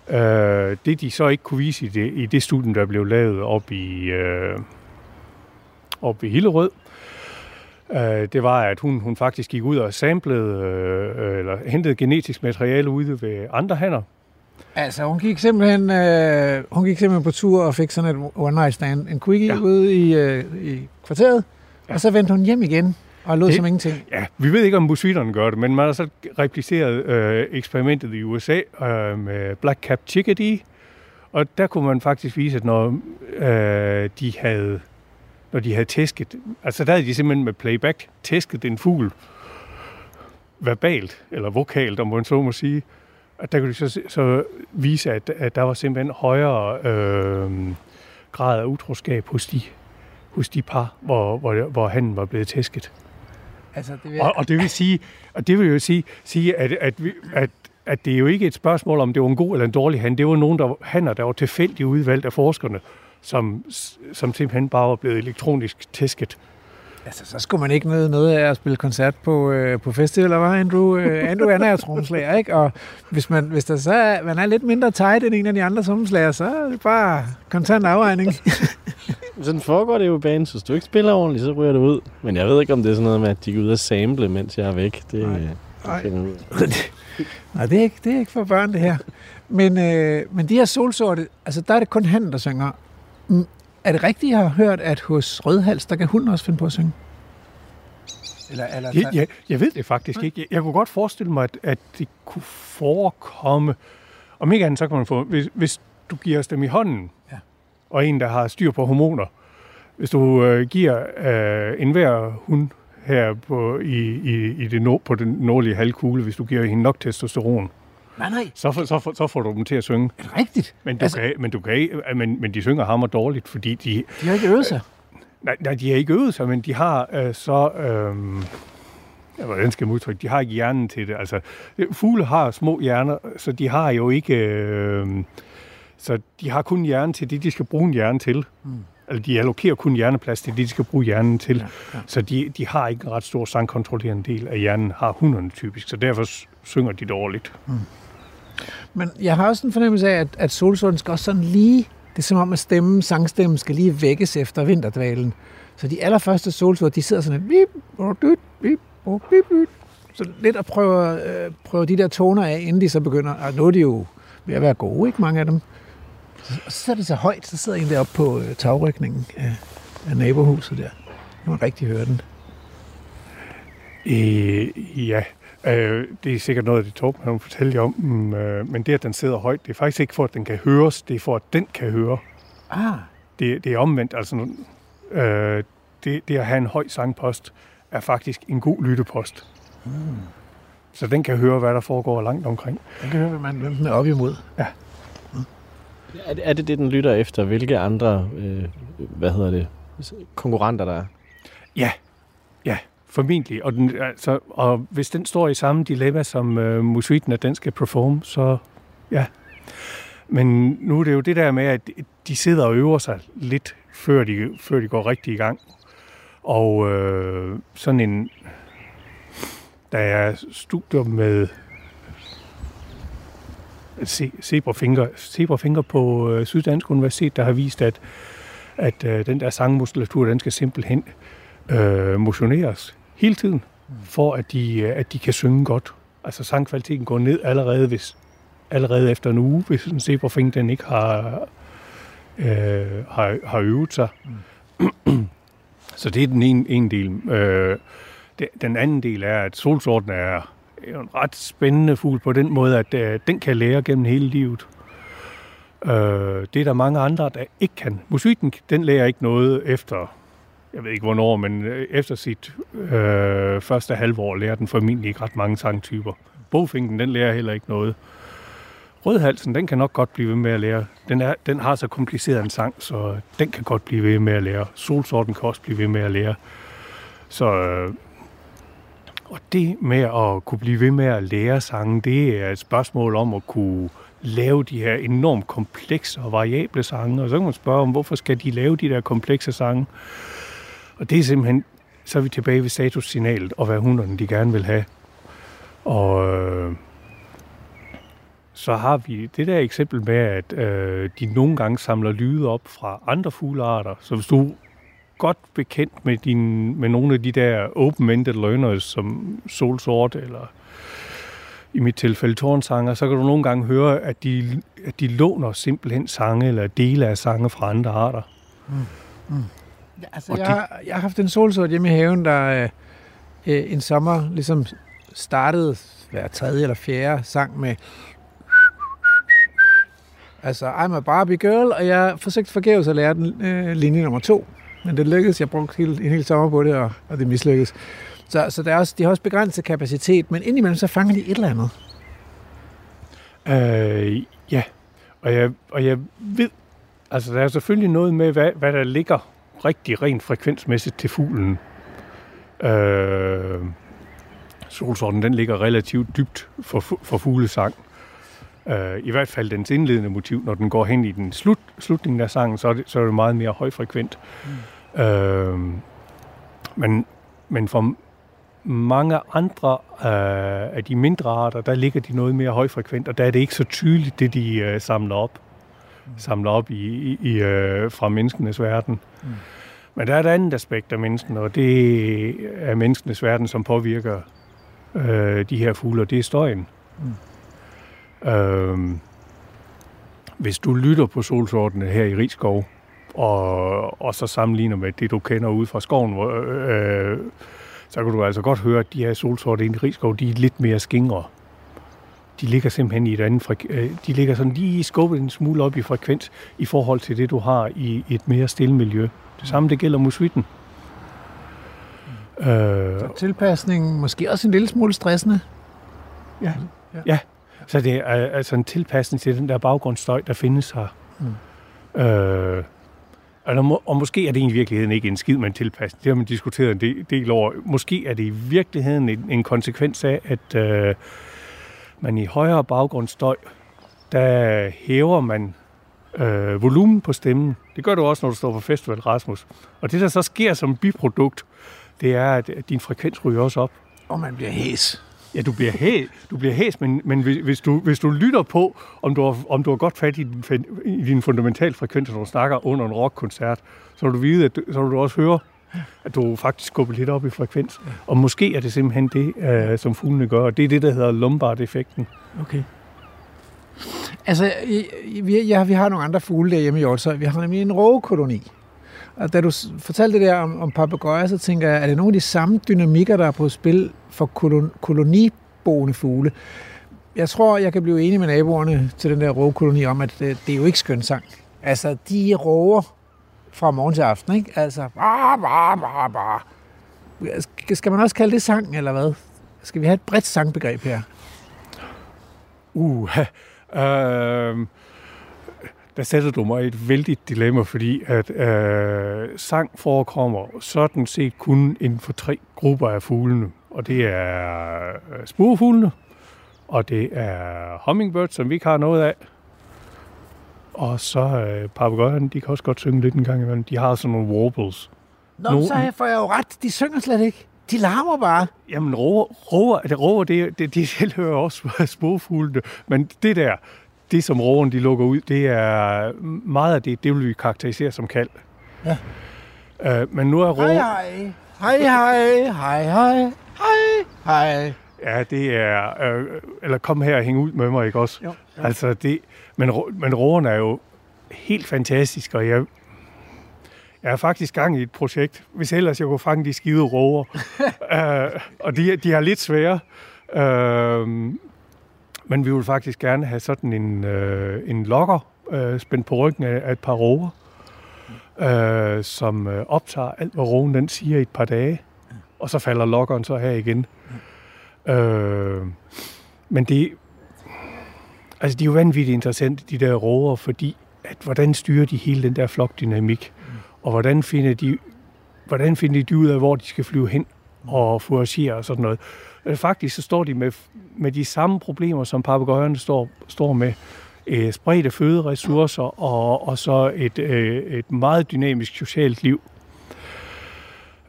Øh, det de så ikke kunne vise i det, i det studie, der blev lavet op i, øh, op i Hillerød, øh, det var, at hun, hun faktisk gik ud og samlede, øh, eller hentede genetisk materiale ude ved andre hanner. Altså, hun gik simpelthen, øh, hun gik simpelthen på tur og fik sådan et one night stand, en quickie ja. ude i, øh, i kvarteret, ja. og så vendte hun hjem igen og lød det, som ingenting. Ja, vi ved ikke, om musvitterne gør det, men man har så repliceret øh, eksperimentet i USA øh, med Black Cap Chickadee, Og der kunne man faktisk vise, at når øh, de havde når de havde tæsket, altså der havde de simpelthen med playback tæsket en fugl verbalt, eller vokalt, om man så må sige, at der kunne de så, så vise, at, at der var simpelthen højere øh, grad af utroskab hos de, hos de par, hvor, hvor, hvor han var blevet tæsket. Altså, det vil... og, og det vil sige, og det vil jo sige, sige at, at, vi, at, at det er jo ikke et spørgsmål, om det var en god eller en dårlig han. Det var nogen, der, hanner, der var tilfældigt udvalgt af forskerne, som, som simpelthen bare var blevet elektronisk tæsket. Altså, så skulle man ikke noget, noget af at spille koncert på, øh, på festivaler, var Andrew? Øh, Andrew han er jo ikke? Og hvis, man, hvis der så er, man er lidt mindre tight end en af de andre tromslager, så er det bare kontant afregning. sådan foregår det jo i banen, så hvis du ikke spiller ordentligt, så ryger det ud. Men jeg ved ikke, om det er sådan noget med, at de går ud og sample, mens jeg er væk. Det, Nej. Nej. Nej, det er, ikke, det er ikke for børn, det her. Men, øh, men de her solsorte, altså der er det kun han, der synger. Er det rigtigt, jeg har hørt, at hos Rødhals, der kan hunden også finde på at synge? Eller, eller, jeg, jeg, jeg ved det faktisk ikke. Jeg, jeg kunne godt forestille mig, at, at det kunne forekomme. Om ikke andet, så kan man få... Hvis, hvis du giver os dem i hånden, ja. og en, der har styr på hormoner, hvis du øh, giver øh, enhver hund her på, i, i, i det nord, på den nordlige halvkugle, hvis du giver hende nok testosteron, Nej, nej. Så, for, så, for, så får du dem til at synge. Er det rigtigt? Men, du altså... kan, men, du kan, men, men de synger hammer dårligt, fordi de... De har ikke øvet sig. Nej, nej, de har ikke øvet sig, men de har øh, så... Øh, hvordan skal jeg udtrykke? De har ikke hjernen til det. Altså, fugle har små hjerner, så de har jo ikke... Øh, så de har kun hjernen til det, de skal bruge en hjerne til. Mm. Eller de allokerer kun hjerneplads til det, de skal bruge hjernen til. Ja, ja. Så de, de har ikke en ret stor sangkontrollerende del af hjernen, har hunderne typisk. Så derfor synger de dårligt. Mm. Men jeg har også en fornemmelse af, at, at solsorten skal også sådan lige... Det er som om, at stemmen, sangstemmen skal lige vækkes efter vinterdvalen. Så de allerførste solsorter, de sidder sådan lidt... Bip, bip, bip, bip, Så lidt at prøve, øh, prøve de der toner af, inden de så begynder. Og nu er de jo ved at være gode, ikke mange af dem. Og så sidder det så højt, så sidder en deroppe på øh, tagrykningen af, af nabohuset der. Nu man rigtig høre den. Øh, ja, Øh, det er sikkert noget af det, Torben har fortalt jer om, mm, øh, men det, at den sidder højt, det er faktisk ikke for, at den kan høres, det er for, at den kan høre. Ah. Det, det er omvendt, altså øh, det, det at have en høj sangpost er faktisk en god lyttepost. Mm. Så den kan høre, hvad der foregår langt omkring. Den kan høre, hvad man, hvem den er op imod. Ja. Mm. Er, det, er det det, den lytter efter? Hvilke andre, øh, hvad hedder det, konkurrenter der er? Ja, ja. Formentlig. Og, den, altså, og hvis den står i samme dilemma som øh, musikken, at den skal performe, så ja. Men nu er det jo det der med, at de sidder og øver sig lidt, før de, før de går rigtig i gang. Og øh, sådan en... Der er studier med Zebrafinger, Zebrafinger på øh, Syddansk Universitet, der har vist, at, at øh, den der sangmuskulatur, den skal simpelthen øh, motioneres hele tiden, for at de, øh, at de kan synge godt. Altså sangkvaliteten går ned allerede, hvis, allerede efter en uge, hvis en zebrafing den ikke har, øh, har, har øvet sig. Mm. Så det er den ene, ene del. Øh, det, den anden del er, at solsorten er en ret spændende fugl på den måde, at øh, den kan lære gennem hele livet. Øh, det er der mange andre, der ikke kan. Musikken, den lærer ikke noget efter jeg ved ikke hvornår, men øh, efter sit øh, første halvår lærer den formentlig ikke ret mange sangtyper. Bogfinken, den lærer heller ikke noget. Rødhalsen, den kan nok godt blive ved med at lære. Den, er, den har så kompliceret en sang, så den kan godt blive ved med at lære. Solsorten kan også blive ved med at lære. Så øh, og det med at kunne blive ved med at lære sange, det er et spørgsmål om at kunne lave de her enormt komplekse og variable sange. Og så kan man spørge om, hvorfor skal de lave de der komplekse sange? Og det er simpelthen, så er vi tilbage ved statussignalet og hvad hunderne de gerne vil have. Og øh, så har vi det der eksempel med, at øh, de nogle gange samler lyde op fra andre fuglearter. Så hvis du er godt bekendt med, din, med nogle af de der open-ended learners, som solsort eller i mit tilfælde tårnsanger, så kan du nogle gange høre, at de, at de låner simpelthen sange eller dele af sange fra andre arter. Mm. Mm. Ja, altså, jeg, de... har, jeg har haft en solsort hjemme i haven, der øh, øh, en sommer ligesom startede hver tredje eller fjerde sang med Altså, I'm a Barbie girl, og jeg forsøgte forgæves at lære den øh, linje nummer to. Men det lykkedes. Jeg brugte hele, en hel sommer på det, og, og det mislykkedes. Så, så der er også, de har også begrænset kapacitet, men indimellem så fanger de et eller andet. Øh, ja, og jeg, og jeg ved, altså der er selvfølgelig noget med, hvad, hvad der ligger rigtig rent frekvensmæssigt til fuglen. Øh, solsorten, den ligger relativt dybt for, for fuglesang. Øh, I hvert fald dens indledende motiv, når den går hen i den slut, slutningen af sangen, så er det, så er det meget mere højfrekvent. Mm. Øh, men, men for mange andre øh, af de mindre arter, der ligger de noget mere højfrekvent, og der er det ikke så tydeligt, det de øh, samler op. Mm. Samler op i, i, i øh, fra menneskenes verden. Mm. Men der er et andet aspekt af mennesken, og det er menneskenes verden, som påvirker øh, de her fugle, og det er støjen. Mm. Øh, hvis du lytter på solsortene her i Rigskov, og, og så sammenligner med det, du kender ude fra skoven, hvor, øh, så kan du altså godt høre, at de her solsorte inde i Rigskov, de er lidt mere skingre. De ligger simpelthen i et andet frekvens. Øh, de ligger sådan lige skubbet en smule op i frekvens i forhold til det, du har i et mere stille miljø. Det samme det gælder musvitten. Mm. Øh, så tilpasningen måske også en lille smule stressende? Ja, ja. ja. Så det er altså en tilpasning til den der baggrundsstøj, der findes her. Mm. Øh, og, og måske er det i virkeligheden ikke en skid med en tilpasning. Det har man diskuteret en del, del over. Måske er det i virkeligheden en, en konsekvens af, at øh, man i højere baggrundsstøj, der hæver man øh, volumen på stemmen. Det gør du også, når du står på festival, Rasmus. Og det, der så sker som biprodukt, det er, at din frekvens ryger også op. Og man bliver hæs. Ja, du bliver hæs, du bliver hæs men, men hvis, du, hvis du lytter på, om du har, om du har godt fat i din, i din fundamentale frekvens, når du snakker under en rockkoncert, så vil du vide, at du, så vil du også høre, at du faktisk skubber lidt op i frekvens. Og måske er det simpelthen det, øh, som fuglene gør, og det er det, der hedder Lombard-effekten. Okay. Altså, vi, ja, vi har nogle andre fugle derhjemme i Hjortshøj. Vi har nemlig en rågekoloni. Og da du fortalte det der om, om papegøjer, så tænker jeg, er det nogle af de samme dynamikker, der er på spil for kolon, koloniboende fugle? Jeg tror, jeg kan blive enig med naboerne til den der rågekoloni om, at det, det er jo ikke skøn sang. Altså, de råger fra morgen til aften, ikke? Altså, bah, bah, bah, bah. Skal man også kalde det sang, eller hvad? Skal vi have et bredt sangbegreb her? Uh, øh, der sætter du mig i et vældigt dilemma, fordi at øh, sang forekommer sådan set kun inden for tre grupper af fuglene. Og det er øh, spurefuglene, og det er hummingbirds, som vi ikke har noget af. Og så øh, papegøjerne, de kan også godt synge lidt en gang imellem. De har sådan nogle warbles. Nå, nogle... så får jeg jo ret. De synger slet ikke. De larmer bare. Jamen, roer, roer, det, roer, det, det, de tilhører også småfuglene. Men det der, det som roeren de lukker ud, det er meget af det, det vil vi karakterisere som kald. Ja. Uh, men nu er roer... Hej, hej. Hej, hej. Hej, hej. Hej, hej. Ja, det er... Øh, eller kom her og hæng ud med mig, ikke også? Jo, jo. Altså, det... Men, men roeren er jo helt fantastisk, og jeg, jeg er faktisk gang i et projekt, hvis ellers jeg kunne fange de skide roer. uh, og de, de er lidt svære. Uh, men vi vil faktisk gerne have sådan en, uh, en lokker uh, spændt på ryggen af, af et par roer, uh, som uh, optager alt, hvad roen den siger i et par dage. Og så falder lokkeren så her igen. Uh, men det, altså de er jo vanvittigt interessante, de der roer, fordi at hvordan styrer de hele den der flokdynamik? og hvordan finder de, hvordan finder de ud af, hvor de skal flyve hen og fouragere og sådan noget. Øh, faktisk så står de med, med de samme problemer, som papegøjerne står, står med. Øh, spredte føderessourcer og, og så et, øh, et meget dynamisk socialt liv.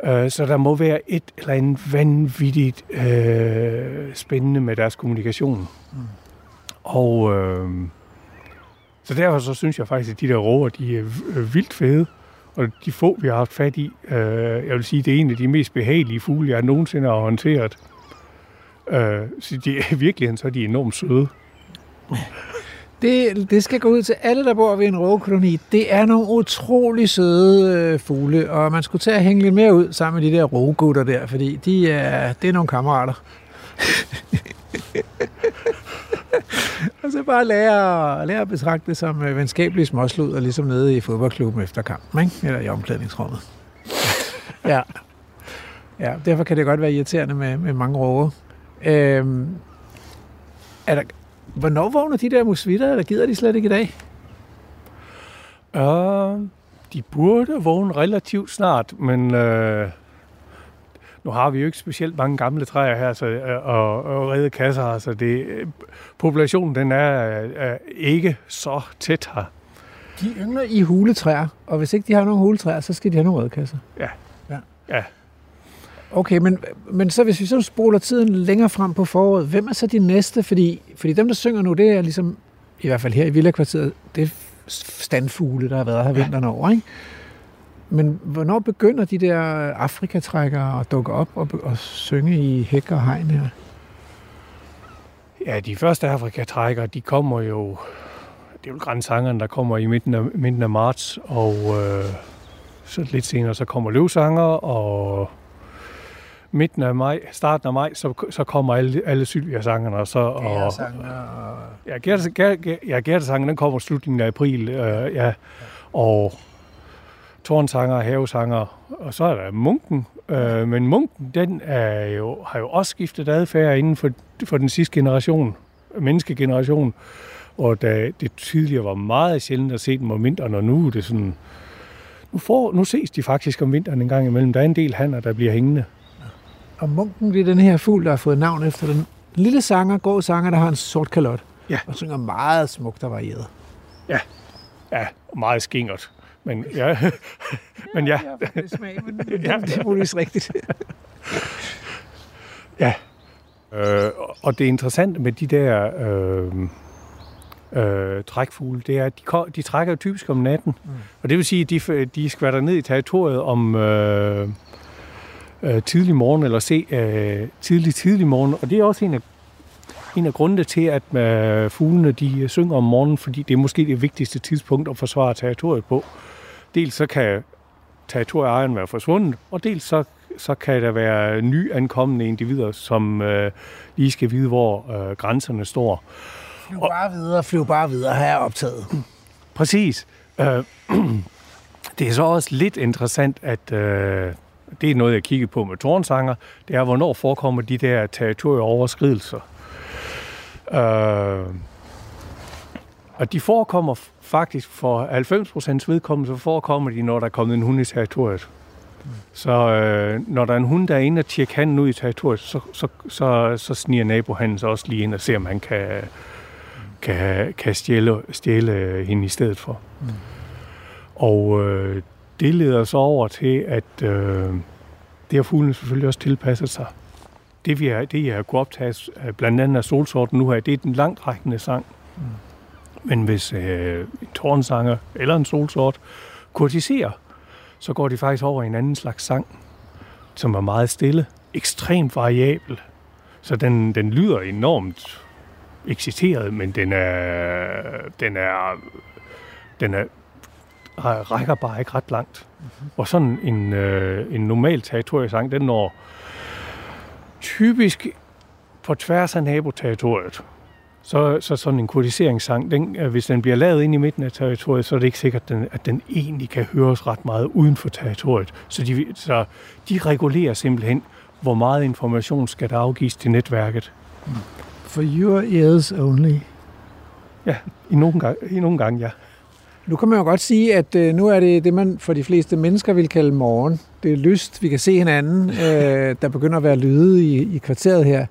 Øh, så der må være et eller andet vanvittigt øh, spændende med deres kommunikation. Mm. Og øh, så derfor så synes jeg faktisk, at de der roer, de er øh, vildt fede. Og de få, vi har haft fat i, øh, jeg vil sige, det er en af de mest behagelige fugle, jeg nogensinde har håndteret. Øh, så de, i virkeligheden så er de enormt søde. Det, det skal gå ud til alle, der bor ved en rågekoloni. Det er nogle utrolig søde øh, fugle, og man skulle tage at hænge lidt mere ud sammen med de der rågegutter der, fordi de er, det er nogle kammerater. Og så bare lære, lære at betragte det som øh, venskabelige småslud, og ligesom nede i fodboldklubben efter kampen, ikke? eller i omklædningsrummet. ja. ja, derfor kan det godt være irriterende med, med mange råger. Øhm, er der, hvornår vågner de der musvitter, eller gider de slet ikke i dag? Uh, de burde vågne relativt snart, men uh, nu har vi jo ikke specielt mange gamle træer her så, uh, og, og rede kasser, så det, populationen den er uh, ikke så tæt her. De yngler i huletræer, og hvis ikke de har nogen huletræer, så skal de have nogle rødkasser. Ja. ja. Ja. Okay, men, men så hvis vi så spoler tiden længere frem på foråret, hvem er så de næste? Fordi, fordi dem, der synger nu, det er ligesom, i hvert fald her i Villakvarteret, det er standfugle, der har været her ja. vinteren over, ikke? Men hvornår begynder de der afrikatrækkere at dukke op og, og synge i hæk og hegn her? Ja, de første afrikatrækkere, de kommer jo... Det er jo grænsangerne, der kommer i midten af, midten af marts, og øh, så lidt senere så kommer løvsanger, og midten af maj, starten af maj, så, så kommer alle, alle Sylvia-sangerne. Og så, og, og... Ja, Gerda-sangen, den kommer slutningen af april, øh, ja. Og tårnsanger, havesanger, og så er der munken. Øh, men munken, den er jo, har jo også skiftet adfærd inden for, for den sidste generation, menneskegeneration. Og da det tidligere var meget sjældent at se dem om vinteren, og nu er det sådan... Nu, får, nu ses de faktisk om vinteren en gang imellem. Der er en del hanner, der bliver hængende. Og munken, det er den her fugl, der har fået navn efter den lille sanger, god sanger, der har en sort kalot. Ja. Og synger meget smukt og varieret. Ja, ja meget skingert. Men ja, men ja. ja det smag, men det, ja. det er muligvis rigtigt. ja. Øh, og det interessante med de der øh, øh, trækfugle, det er, at de, de trækker jo typisk om natten. Mm. Og det vil sige, at de, de skvatter ned i territoriet om... Øh, øh, tidlig morgen, eller se øh, tidlig, tidlig morgen. Og det er også en af, en af grundene til, at øh, fuglene de synger om morgenen, fordi det er måske det vigtigste tidspunkt at forsvare territoriet på. Dels så kan territorieejeren være forsvundet, og dels så, så kan der være nyankommende individer, som øh, lige skal vide, hvor øh, grænserne står. Flyv bare videre, flyv bare videre, her er optaget. Præcis. Øh, det er så også lidt interessant, at øh, det er noget, jeg kigger på med tårnsanger, det er, hvornår forekommer de der territorieoverskridelser. Øh, og de forekommer faktisk for 90% vedkommende, så forekommer de, når der er kommet en hund i territoriet. Så øh, når der er en hund, der er inde og tjekke handen ud i territoriet, så, så, så, så sniger nabohanden så også lige ind og ser, om han kan, kan, kan stjæle, stjæle hende i stedet for. Mm. Og øh, det leder så over til, at øh, det har fuglene selvfølgelig også tilpasset sig. Det, vi har, det jeg har kunnet optage, øh, blandt andet af solsorten nu her, det er den langtrækkende sang. Mm. Men hvis øh, en tårnsanger eller en solsort kurtiserer, så går de faktisk over i en anden slags sang, som er meget stille, ekstremt variabel. Så den, den lyder enormt exciteret, men den er, den er, den er rækker bare ikke ret langt. Mm-hmm. Og sådan en, øh, en normal territoriesang, den når typisk på tværs af naboterritoriet. Så, så sådan en kurdiseringssang, den, øh, hvis den bliver lavet ind i midten af territoriet, så er det ikke sikkert, at den, at den egentlig kan høres ret meget uden for territoriet. Så de, så de regulerer simpelthen, hvor meget information skal der afgives til netværket. For your ears only. Ja, i nogle gange, i nogle gange ja. Nu kan man jo godt sige, at øh, nu er det det, man for de fleste mennesker vil kalde morgen. Det er lyst, vi kan se hinanden, øh, der begynder at være lyde i, i kvarteret her.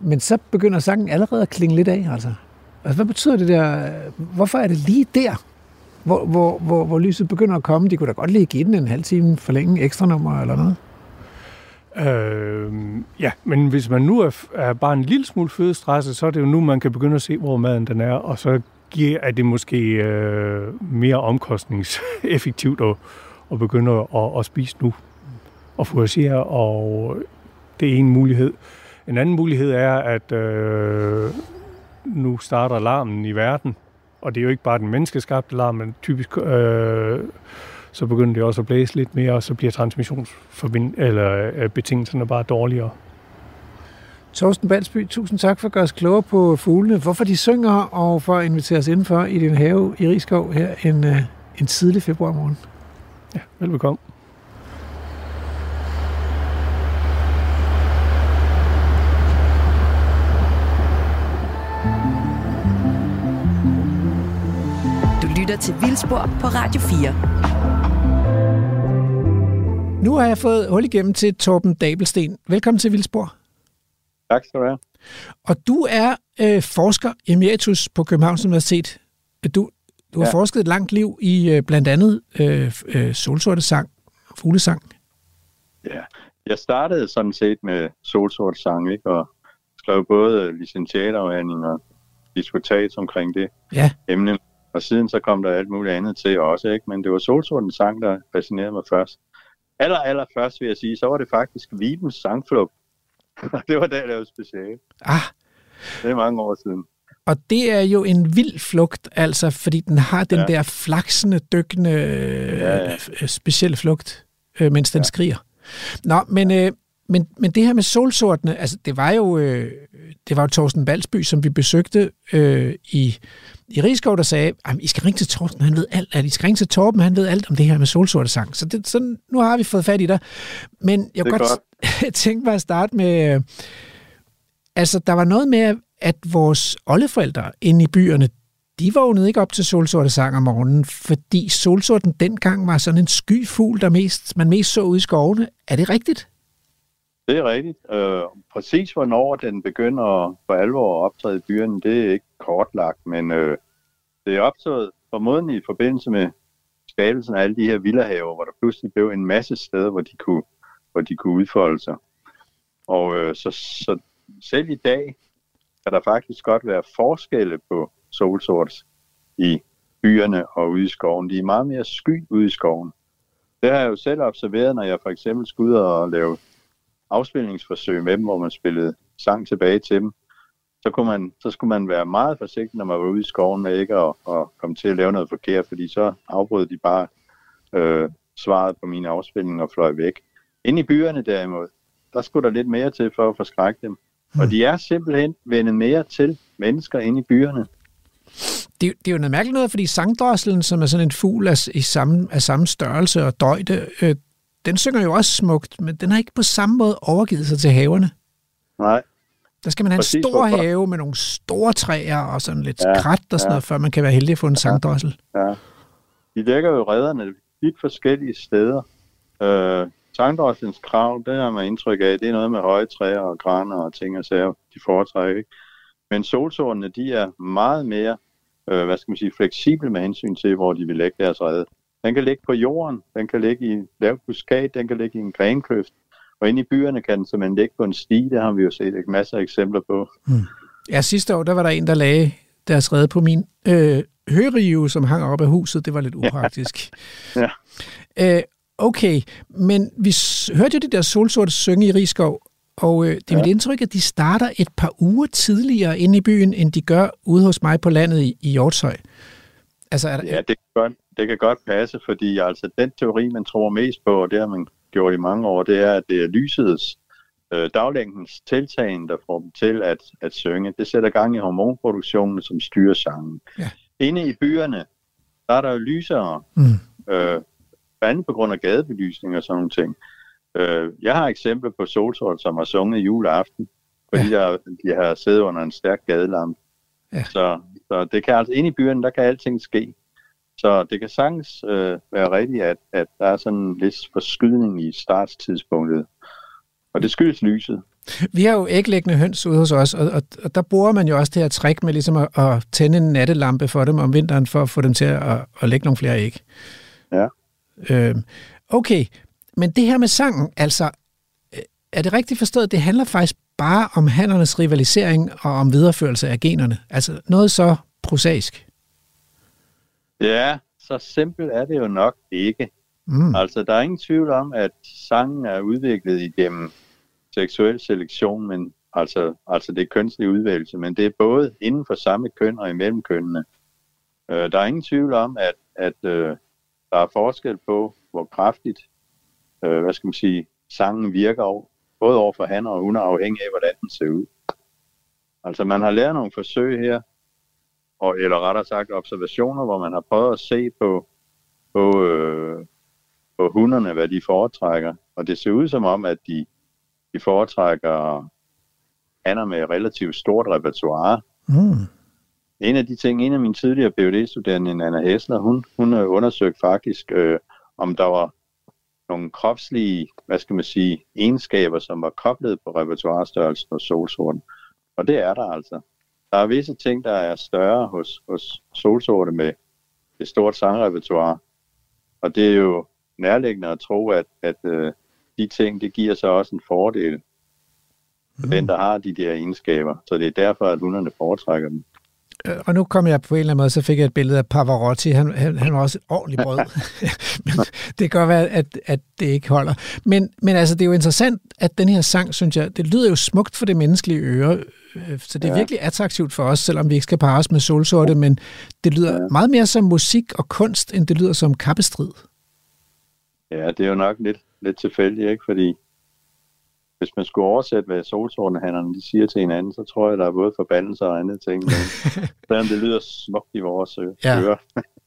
Men så begynder sangen allerede at klinge lidt af, altså. altså hvad betyder det der? Hvorfor er det lige der, hvor, hvor, hvor, hvor lyset begynder at komme? De kunne da godt lige give den en halv time forlænge ekstra nummer eller noget. Øh, ja, men hvis man nu er, er bare en lille smule fødestresset, så er det jo nu, man kan begynde at se, hvor maden den er, og så giver, er det måske øh, mere omkostningseffektivt at, at begynde at, at spise nu og fokusere, og det er en mulighed. En anden mulighed er, at øh, nu starter larmen i verden, og det er jo ikke bare den menneskeskabte larm, men typisk øh, så begynder det også at blæse lidt mere, og så bliver transmissionsbetingelserne eller øh, betingelserne bare dårligere. Torsten Balsby, tusind tak for at gøre os klogere på fuglene, hvorfor de synger, og for at invitere os indenfor i din have i Rigskov her en, øh, en tidlig februarmorgen. Ja, velbekomme. Til Vildspor på Radio 4. Nu har jeg fået hul igennem til Torben Dabelsten. Velkommen til Vildspor. Tak skal du have. Og du er øh, forsker emeritus på Københavns Universitet. Du, du har Ja. forsket et langt liv i øh, blandt andet øh, øh, solsorte sang, fuglesang. Ja. Jeg startede sådan set med solsort sang, ikke? og skrev både licentiatafhandling og disputat omkring det Ja. emne. Og siden så kom der alt muligt andet til også, ikke? men det var solsorten sang, der fascinerede mig først. Aller, aller først vil jeg sige, så var det faktisk Vibens sangflugt. det var da jeg lavede speciale. Ah, Det er mange år siden. og det er jo en vild flugt, altså, fordi den har den ja. Der flaksende, dykkende, Ja, ja. øh, specielle flugt, øh, mens den ja. skriger. Nå, men, øh, men, men det her med solsortene, altså, det var jo, øh, det var jo Torsten Balsby, som vi besøgte øh, i, i Rigskov, der sagde, at I skal ringe til Torben, han ved alt, at I skal ringe til Torben, han ved alt om det her med solsorte sang. Så, det, så nu har vi fået fat i dig. Men jeg kunne godt tænke mig at starte med, øh, altså der var noget med, at vores oldeforældre inde i byerne, de vågnede ikke op til solsorte sang om morgenen, fordi solsorten dengang var sådan en sky fugl, der mest, man mest så ude i skovene. Er det rigtigt? Det er rigtigt. Øh, præcis hvornår den begynder for alvor at optræde i byerne, det er ikke kortlagt, men øh, det er optaget formodentlig i forbindelse med skabelsen af alle de her villahaver, hvor der pludselig blev en masse steder, hvor de kunne, hvor de kunne udfolde sig. Og øh, så, så selv i dag kan der faktisk godt være forskelle på solsorts i byerne og ude i skoven. De er meget mere sky ude i skoven. Det har jeg jo selv observeret, når jeg for eksempel skulle ud og lave afspilningsforsøg med dem, hvor man spillede sang tilbage til dem, så, kunne man, så skulle man være meget forsigtig, når man var ude i skoven med ikke at, at komme til at lave noget forkert, fordi så afbrød de bare øh, svaret på mine afspilninger og fløj væk. Inde i byerne derimod, der skulle der lidt mere til for at forskrække dem. Og de er simpelthen vendet mere til mennesker inde i byerne. Det, det er jo noget mærkeligt noget, fordi sangdrosselen, som er sådan en fugl af, i samme, af samme størrelse og døjde, øh, den synger jo også smukt, men den har ikke på samme måde overgivet sig til haverne. Nej, Der skal man have Præcis, en stor hvorfor? have med nogle store træer og sådan lidt Ja, krat og sådan ja. noget, før man kan være heldig at få en sangdrossel. Ja. De lægger jo redderne vidt forskellige steder. Øh, Sangdrosselens krav, det har man indtryk af, det er noget med høje træer og graner og ting og sager, de foretrækker. Ikke? Men solsortene, de er meget mere, øh, hvad skal man sige, fleksible med hensyn til, hvor de vil lægge deres redde. Den kan ligge på jorden, den kan ligge i lavt buskat, den kan ligge i en grenkløft. Og inde i byerne kan den simpelthen ligge på en sti, det har vi jo set ikke masser af eksempler på. Ja, sidste år, der var der en, der lagde deres redde på min øh, hørive, som hang op af huset. Det var lidt upraktisk. Ja. Øh, okay, men vi hørte jo de der solsorte synge i Rigskov, og øh, det er ja. mit indtryk, at de starter et par uger tidligere inde i byen, end de gør ude hos mig på landet i, i Hjortshøj. Altså, er der, Ja, det godt, det kan godt passe, fordi altså den teori, man tror mest på, og det har man gjort i mange år, det er, at det er lysets øh, daglængdens tiltagen, der får dem til at, at synge. Det sætter gang i hormonproduktionen, som styrer sangen. Ja. Inde i byerne, der er der jo lysere, Mm. øh, andet på grund af gadebelysning og sådan nogle ting. Øh, jeg har eksempler på solsort, som har sunget juleaften, fordi ja. der, de har siddet under en stærk gadelampe. Ja. Så, så det kan altså, inde i byerne, der kan alting ske. Så det kan sagtens øh, være rigtigt, at, at der er sådan en lidt forskydning i startstidspunktet. Og det skyldes lyset. Vi har jo æglæggende høns ude hos os, og, og, og der bruger man jo også det her trick med ligesom at, at tænde en nattelampe for dem om vinteren, for at få dem til at, at lægge nogle flere æg. Ja. Øhm, okay, men det her med sangen, altså, øh, er det rigtigt forstået, det handler faktisk bare om handernes rivalisering og om videreførelse af generne? Altså noget så prosaisk? Ja, så simpelt er det jo nok ikke. Mm. Altså, der er ingen tvivl om, at sangen er udviklet igennem seksuel selektion, men altså, altså det er kønslig udvælgelse, men det er både inden for samme køn og imellem kønnene. Øh, der er ingen tvivl om, at, at øh, der er forskel på, hvor kraftigt, øh, hvad skal man sige, sangen virker over både over for han og hun afhængig af, hvordan den ser ud. Altså man har lavet nogle forsøg her, og, eller rettere sagt observationer, hvor man har prøvet at se på, på, øh, på hunderne, hvad de foretrækker. Og det ser ud som om, at de, de foretrækker hanner med relativt stort repertoire. Mm. En af de ting, en af mine tidligere PhD-studerende, Anna Hessler, hun, hun undersøgte faktisk, øh, om der var nogle kropslige, hvad skal man sige, egenskaber, som var koblet på repertoirestørrelsen hos solsorten. Og det er der altså. Der er visse ting, der er større hos, hos solsorte med et stort sangrepertoire. Og det er jo nærliggende at tro, at, at øh, de ting, det giver så også en fordel for mm. den, der har de der egenskaber. Så det er derfor, at hunderne foretrækker dem. Øh, og nu kom jeg på en eller anden måde, så fik jeg et billede af Pavarotti. Han, han, han var også et ordentligt brød. men det kan godt være, at, at det ikke holder. Men, men altså, det er jo interessant, at den her sang, synes jeg, det lyder jo smukt for det menneskelige øre. Øh, så det er ja. virkelig attraktivt for os, selvom vi ikke skal pares med solsorte, men det lyder ja. meget mere som musik og kunst, end det lyder som kappestrid. Ja, det er jo nok lidt, lidt tilfældigt, ikke? Fordi hvis man skulle oversætte, hvad solsortenhandlerne de siger til hinanden, så tror jeg, der er både forbandelser og andet ting. Men selvom det lyder smukt i vores øh, ja. ører.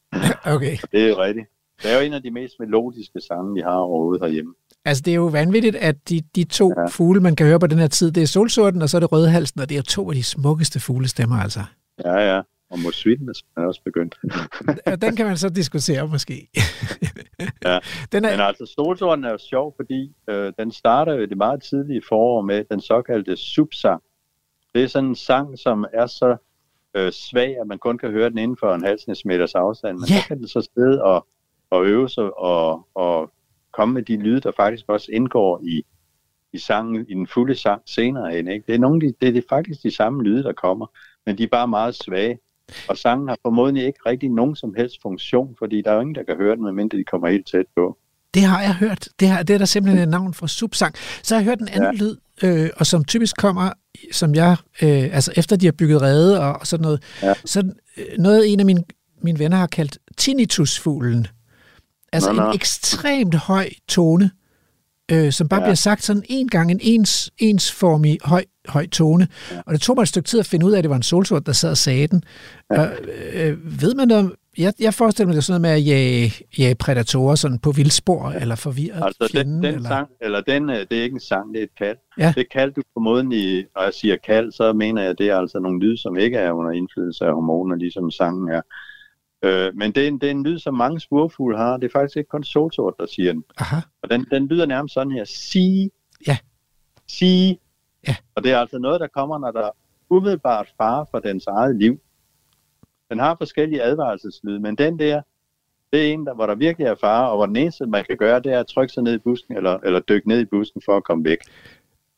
okay. det er jo rigtigt. Det er jo en af de mest melodiske sange, vi har overhovedet herhjemme. Altså, det er jo vanvittigt, at de, de to ja. fugle, man kan høre på den her tid, det er solsorten, og så er det rødhalsen, og det er to af de smukkeste fuglestemmer, altså. Ja, ja. Og musvitten er også begyndt. den kan man så diskutere måske. ja. den er... Men altså, solsorten er jo sjov, fordi øh, den starter jo det meget tidlige forår med den såkaldte subsang. Det er sådan en sang, som er så øh, svag, at man kun kan høre den inden for en halvsnes meters afstand. Men ja. så kan den så sidde og, og øve sig og, og komme med de lyde, der faktisk også indgår i, i sangen, i den fulde sang senere hen. Ikke? Det, er nogle, det, det er faktisk de samme lyde, der kommer, men de er bare meget svage. Og sangen har formodentlig ikke rigtig nogen som helst funktion, fordi der er jo ingen, der kan høre den, medmindre de kommer helt tæt på. Det har jeg hørt. Det, har, det er der simpelthen et navn for subsang. Så har jeg hørt en anden ja. lyd, øh, og som typisk kommer, som jeg, øh, altså efter de har bygget rede og, og sådan noget, ja. så øh, noget en af mine, mine venner har kaldt tinnitusfuglen. Altså nå, nå. en ekstremt høj tone, øh, som bare ja. bliver sagt sådan en gang en ens, ensformig høj, høj tone. Ja. Og det tog mig et stykke tid at finde ud af, at det var en solsort, der sad og sagde den. Ja. Og, øh, ved man da, jeg, jeg forestiller mig, det er sådan noget med at jage, jage predatorer sådan på vildspor, eller forvirret Altså fjenden, den, den eller? sang, eller den, øh, det er ikke en sang, det er et kald. Ja. Det kald, du på måden i, når jeg siger kald, så mener jeg, at det er altså nogle lyde, som ikke er under indflydelse af hormoner, ligesom sangen er. Øh, men det er, en, det er en lyd, som mange spurfugle har. Det er faktisk ikke kun solsort, der siger den. Aha. Og den, den lyder nærmest sådan her. Sige. Ja. Sige. Ja. Og det er altså noget, der kommer, når der er umiddelbart fare for dens eget liv. Den har forskellige advarselslyde, men den der, det er en, der, hvor der virkelig er fare, og hvor den eneste, man kan gøre, det er at trykke sig ned i busken, eller, eller dykke ned i busken for at komme væk.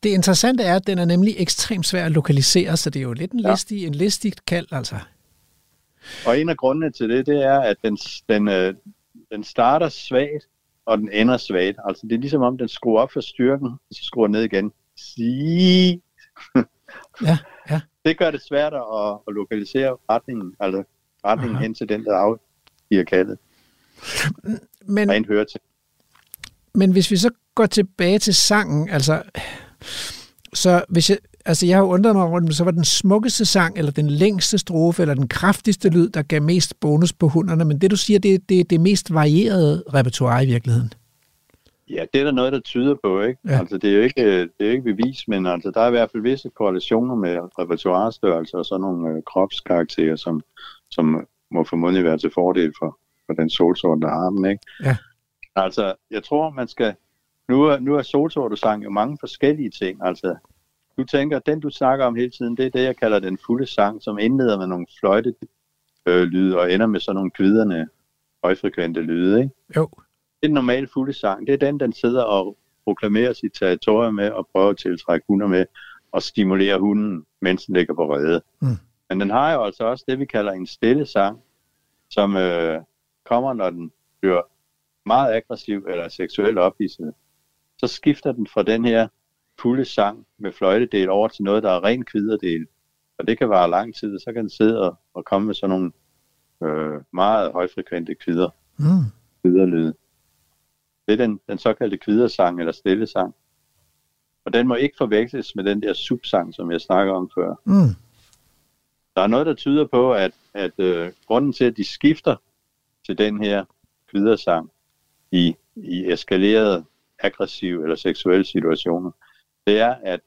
Det interessante er, at den er nemlig ekstremt svær at lokalisere, så det er jo lidt en ja. listig, en listig kald, altså. Og en af grundene til det, det er, at den, den, øh, den starter svagt, og den ender svagt. Altså det er ligesom om, den skruer op for styrken, og så skruer ned igen. Sige. ja, ja. Det gør det svært at, at lokalisere retningen, altså retningen Aha. hen til den, der afgiver kaldet. Men, Rent høre til. Men hvis vi så går tilbage til sangen, altså, så hvis jeg, altså jeg har undret mig rundt, så var den smukkeste sang, eller den længste strofe, eller den kraftigste lyd, der gav mest bonus på hunderne. Men det du siger, det er det, det mest varierede repertoire i virkeligheden. Ja, det er der noget, der tyder på, ikke? Ja. Altså, det er jo ikke, det er jo ikke bevis, men altså, der er i hvert fald visse korrelationer med repertoirestørrelse og sådan nogle øh, kropskarakterer, som, som må formodentlig være til fordel for, for den solsort, der har dem, ikke? Ja. Altså, jeg tror, man skal... Nu er, nu er solsortesang jo mange forskellige ting. Altså, du tænker, den du snakker om hele tiden, det er det, jeg kalder den fulde sang, som indleder med nogle fløjte øh, lyde og ender med sådan nogle kviderne, højfrekvente lyde, ikke? Jo. Det er den normale fulde sang. Det er den, den sidder og proklamerer sit territorium med og prøver at tiltrække hunder med og stimulere hunden, mens den ligger på rede. Mm. Men den har jo altså også det, vi kalder en stille sang, som øh, kommer, når den bliver meget aggressiv eller seksuelt ophidset. Så skifter den fra den her fulde sang med fløjtedel over til noget, der er ren kviderdel. Og det kan vare lang tid, så kan den sidde og, og komme med sådan nogle øh, meget højfrekvente kvider. Mm. Kviderlyde. Det er den, den såkaldte kvidersang eller stillesang. Og den må ikke forveksles med den der subsang, som jeg snakker om før. Mm. Der er noget, der tyder på, at, at øh, grunden til, at de skifter til den her kvidersang i, i eskalerede, aggressive eller seksuelle situationer, det er, at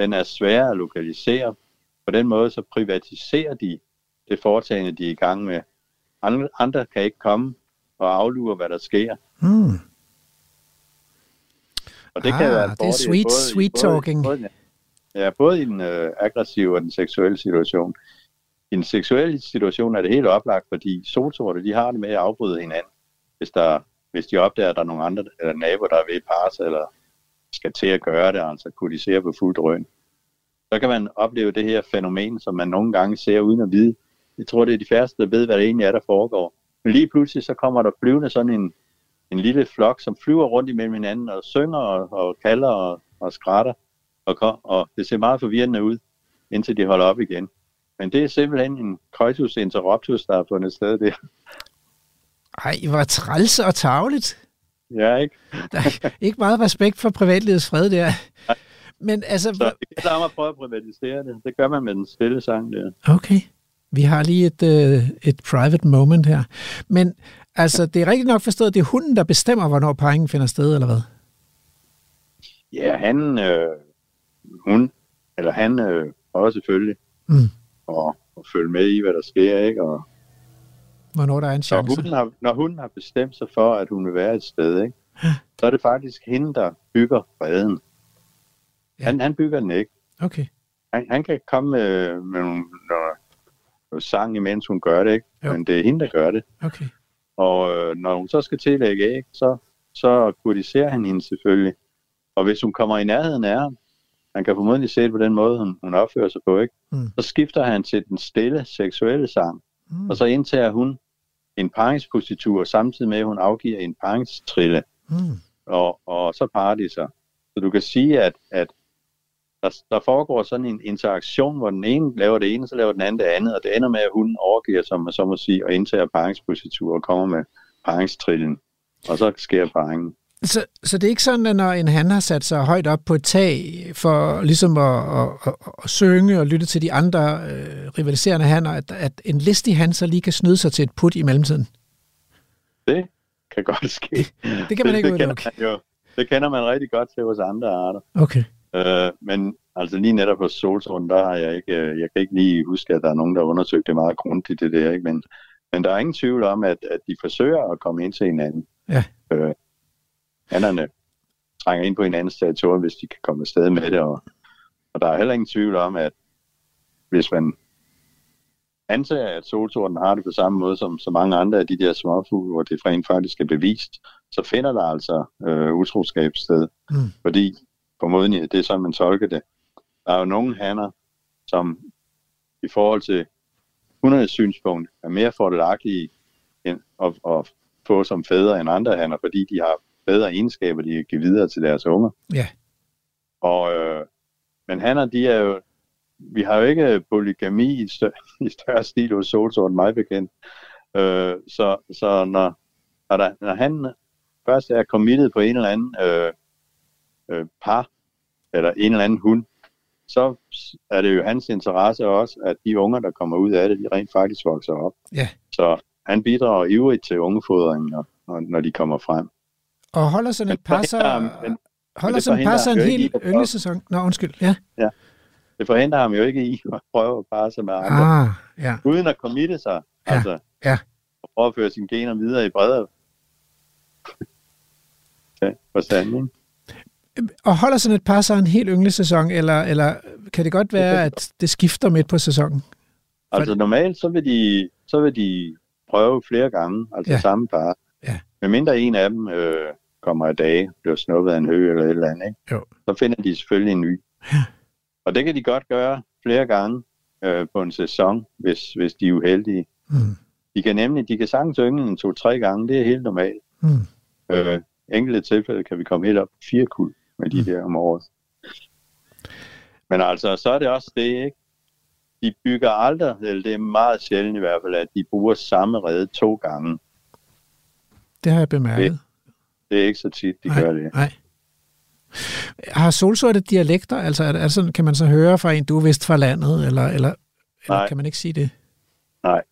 den er svær at lokalisere. På den måde så privatiserer de det foretagende, de er i gang med. Andre, kan ikke komme og aflure, hvad der sker. Mm. Og det Ah, kan være en det er sweet- både, sweet både, talking. Både, ja, både i den øh, aggressive og den seksuelle situation. I den seksuelle situation er det helt oplagt, fordi solsorte, de har det med at afbryde hinanden, hvis, der, hvis de opdager, at der er nogle andre eller naboer, der er ved at sig, eller skal til at gøre det, altså kunne de se på fuld drøn. Så kan man opleve det her fænomen, som man nogle gange ser uden at vide. Jeg tror, det er de færreste, der ved, hvad det egentlig er, der foregår. Men lige pludselig så kommer der flyvende sådan en, en lille flok, som flyver rundt imellem hinanden og synger og, og kalder og, og skrætter. Og, og det ser meget forvirrende ud, indtil de holder op igen. Men det er simpelthen en coitus interruptus, der er fundet sted der. Ej, hvor træls og tavligt. Ja, ikke? Der er ikke meget respekt for privatlivets fred der. Men altså, Så det gælder om at prøve at privatisere det. Det gør man med den stille sang der. okay. Vi har lige et, øh, et private moment her. Men altså, det er rigtigt nok forstået, det er hunden, der bestemmer, hvornår parringen finder sted, eller hvad? Ja, han, øh, hun, eller han øh, prøver selvfølgelig Mm. at, at følge med i, hvad der sker, ikke? Og Hvornår der er en når chance. hunden, har, når hunden har bestemt sig for, at hun vil være et sted, ikke? så er det faktisk hende, der bygger reden. Ja. Han, han bygger den ikke. Okay. Han, han kan komme med, med nogle, nogle, nogle sang, imens hun gør det, ikke? Jo. men det er hende, der gør det. Okay. Og øh, når hun så skal tillægge æg, så, så kurdiserer han hende selvfølgelig. Og hvis hun kommer i nærheden af ham, han kan formodentlig se det på den måde, hun, hun opfører sig på, ikke? Mm. så skifter han til den stille seksuelle sang. Mm. Og så indtager hun en paringspositur, samtidig med, at hun afgiver en paringstrille, Mm. og, og så parer de sig. Så du kan sige, at, at der, der foregår sådan en interaktion, hvor den ene laver det ene, så laver den anden det andet, og det ender med, at hun overgiver sig, man så må sige, og indtager paringspositur og kommer med paringstrillen. Og så sker parringen. Så, så det er ikke sådan, at når en han har sat sig højt op på et tag for ligesom at, at, at, at synge og lytte til de andre øh, rivaliserende hanner, at, at en listig han så lige kan snyde sig til et put i mellemtiden? Det kan godt ske. Det kan man ikke det, kender udelukke. man jo. Det kender man rigtig godt til hos andre arter. Okay. Øh, men altså lige netop hos solsorten, der har jeg ikke, øh, jeg kan ikke lige huske, at der er nogen, der har undersøgt det meget grundigt, det der, ikke? Men, men der er ingen tvivl om, at, at de forsøger at komme ind til hinanden. Ja. Øh, hannerne trænger ind på hinandens territorium, hvis de kan komme afsted med det, og, og der er heller ingen tvivl om, at hvis man antager, at solsorten har det på samme måde som så mange andre af de der småfugle, hvor det rent faktisk er bevist, så finder der altså øh, utroskab sted. Mm. Fordi formodentlig, det er sådan, man tolker det. Der er jo nogle hanner, som i forhold til hundernes synspunkt er mere fordelagtige end at, at få som fædre end andre hanner, fordi de har bedre egenskaber, de kan give videre til deres unger. Ja. Og, øh, men hanner, de er jo, vi har jo ikke polygami i, større, i større stil hos solsorten, mig bekendt. Øh, så, så når, når, der, når han først er committed på en eller anden øh, øh, par, eller en eller anden hund, så er det jo hans interesse også, at de unger, der kommer ud af det, de rent faktisk vokser op. Ja. Så han bidrager ivrigt til ungefodringen, når, når de kommer frem. Og holder sådan et par men- holder sådan et par en hel ynglesæson? Nå, undskyld. Ja. Det forhindrer ham jo ikke i at prøve at parre sig med andre, Ah, ja. uden at committe sig. Ja, Altså, ja. Og prøve at føre sine gener videre i bredere ja, forstand, ikke? Og holder sådan et par så en hel ynglesæson, eller, eller kan det godt være, at det skifter midt på sæsonen? Altså normalt, så vil de, så vil de prøve flere gange, altså Ja. ja. samme par. Ja. Men mindre en af dem øh, kommer af dage, bliver snuppet af en hø eller et eller andet, ikke? Jo. så finder de selvfølgelig en ny. Ja. Og det kan de godt gøre flere gange øh, på en sæson, hvis, hvis de er uheldige. Mm. De kan nemlig, de kan sagtens yngle en to-tre gange, det er helt normalt. Mm. Øh, enkelte tilfælde kan vi komme helt op på fire kuld med de Mm. der om året. Men altså, så er det også det, ikke? De bygger aldrig, eller det er meget sjældent i hvert fald, at de bruger samme rede to gange. Det har jeg bemærket. Det er ikke så tit, de nej, gør det. Nej. Har solsorte dialekter? Altså, er det, er det sådan, kan man så høre fra en, du er vist fra landet, eller, eller, eller kan man ikke sige det? Nej.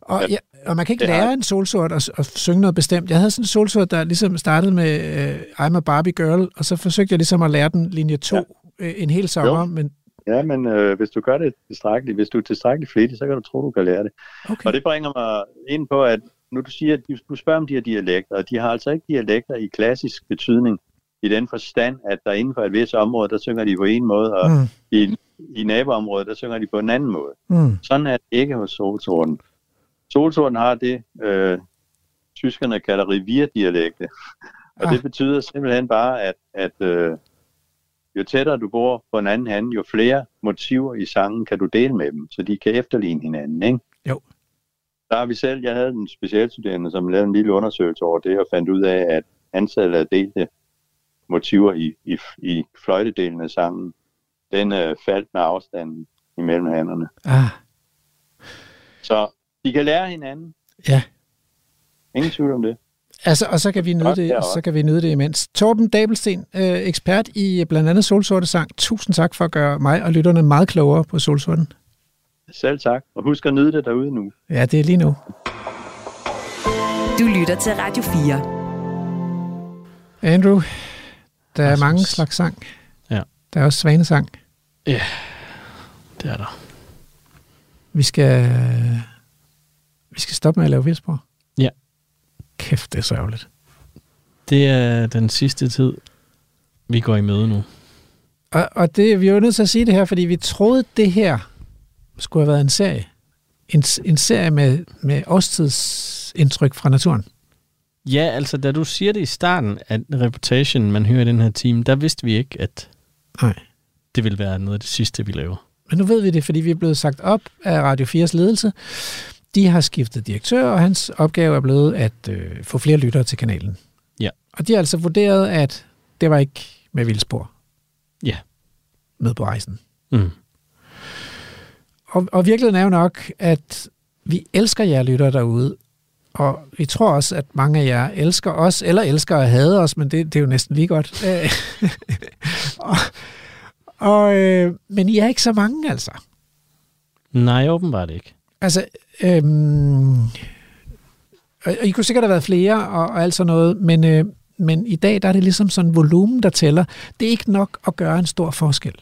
Og, Ja, og man kan ikke det har- lære en solsort at, at synge noget bestemt. Jeg havde sådan en solsort, der ligesom startede med uh, I'm a Barbie Girl, og så forsøgte jeg ligesom at lære den linje 2 ja. øh, en hel sommer, Jo. men Ja, men øh, hvis du gør det tilstrækkeligt, hvis du er tilstrækkeligt flittig, så kan du tro, du kan lære det. okay. Og det bringer mig ind på, at nu du siger, at du spørger om de her dialekter, og de har altså ikke dialekter i klassisk betydning, i den forstand, at der inden for et vis område, der synger de på en måde, og Mm, i, i naboområdet, der synger de på en anden måde. mm, Sådan er det ikke hos solsorten. Solsorten har det, øh, tyskerne kalder revirdialekte. Og Ah. det betyder simpelthen bare, at, at øh, jo tættere du bor på en anden hand, jo flere motiver i sangen kan du dele med dem, så de kan efterligne hinanden, ikke? Jo. Der har vi selv, jeg havde en specialstuderende, som lavede en lille undersøgelse over det, og fandt ud af, at antallet af delte motiver i, i, i fløjtedelen af sangen, den øh, faldt med afstanden imellem handerne. ah, Så de kan lære hinanden. Ja. Ingen tvivl om det. altså, og så kan vi nyde det, så kan vi nyde det imens. Torben Dabelsten, øh, ekspert i blandt andet solsorte sang. Tusind tak for at gøre mig og lytterne meget klogere på solsorten. Selv tak. Og husk at nyde det derude nu. Ja, det er lige nu. Du lytter til Radio 4. Andrew, der er mange slags sang. Ja. Der er også svanesang. Det er der. Vi skal, vi skal stoppe med at lave vildspor. Ja. Kæft, det er sørgeligt. Det er den sidste tid, vi går i møde nu. Og, og det, vi er jo nødt til at sige det her, fordi vi troede, det her skulle have været en serie. En, en serie med, med årstidsindtryk fra naturen. Ja, altså da du siger det i starten, at reputation, man hører i den her team, der vidste vi ikke, at Nej. det ville være noget af det sidste, vi laver. Men nu ved vi det, fordi vi er blevet sagt op af Radio 4's ledelse. De har skiftet direktør, og hans opgave er blevet at øh, få flere lyttere til kanalen. Ja. Og de har altså vurderet, at det var ikke med vildspor. Ja. Med på rejsen. Mm. Og, og virkeligheden er jo nok, at vi elsker jer lyttere derude, og vi tror også, at mange af jer elsker os, eller elsker at hade os, men det, det er jo næsten lige godt. Og, og, øh, men I er ikke så mange, altså. Nej, åbenbart ikke. Altså, øhm, og I kunne sikkert have været flere og, og alt sådan noget, men, øh, men i dag der er det ligesom sådan en volumen, der tæller. Det er ikke nok at gøre en stor forskel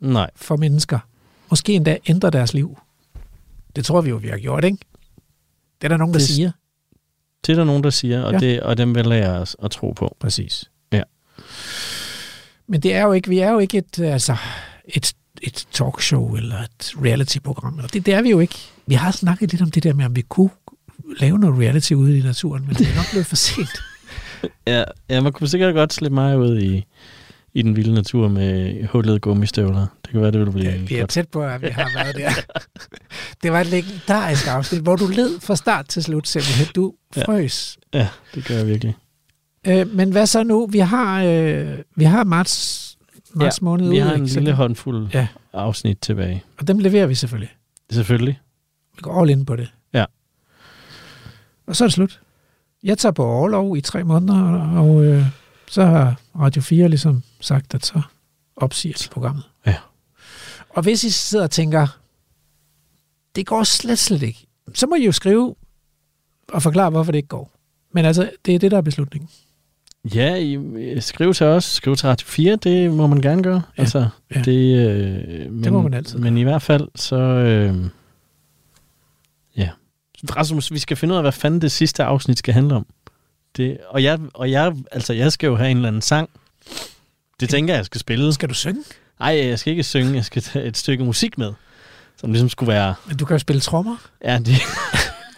Nej. for mennesker. Måske endda ændre deres liv. Det tror vi jo, vi har gjort, ikke? Det er der nogen, der Det- siger. Det er der nogen, der siger, og, Ja. det, og dem vil jeg os at tro på. Præcis. Ja. Men det er jo ikke, vi er jo ikke et, altså, et, et talkshow eller et reality-program. Eller Det, det er vi jo ikke. Vi har snakket lidt om det der med, om vi kunne lave noget reality ude i naturen, men det er nok blevet for sent. Ja, ja, man kunne sikkert godt slippe mig ud i, i den vilde natur med hullede gummistøvler. Det kan være, det ville blive Ja, vi er godt. tæt på, at vi har været der. Det var et legendarisk afsnit, hvor du led fra start til slut simpelthen. Du Ja. frøs. Ja, det gør jeg virkelig. Øh, men hvad så nu? Vi har, øh, vi har marts, marts måned Vi ude, har en ikke? Så lille håndfuld Ja. ja. afsnit tilbage. Og dem leverer vi selvfølgelig. Selvfølgelig. Vi går all in på det. Ja. Og så er det slut. Jeg tager på overlov i tre måneder, og øh, så har Radio 4 ligesom sagt, at så opsiger de programmet. Ja. Og hvis I sidder og tænker, det går slet, slet ikke, så må I jo skrive og forklare, hvorfor det ikke går. Men altså, det er det, der er beslutningen. Ja, I, skriv til os. Skriv til Radio 4. Det må man gerne gøre. Ja. Altså, Ja. det, øh, men, må man altid Men i hvert fald, så... Øh, ja. Rasmus, vi skal finde ud af, hvad fanden det sidste afsnit skal handle om. Det, og jeg, og jeg, altså, jeg skal jo have en eller anden sang. Det tænker jeg, jeg skal spille. Skal du synge? Nej, jeg skal ikke synge. Jeg skal tage et stykke musik med. Som ligesom skulle være... Men du kan jo spille trommer. Ja, det,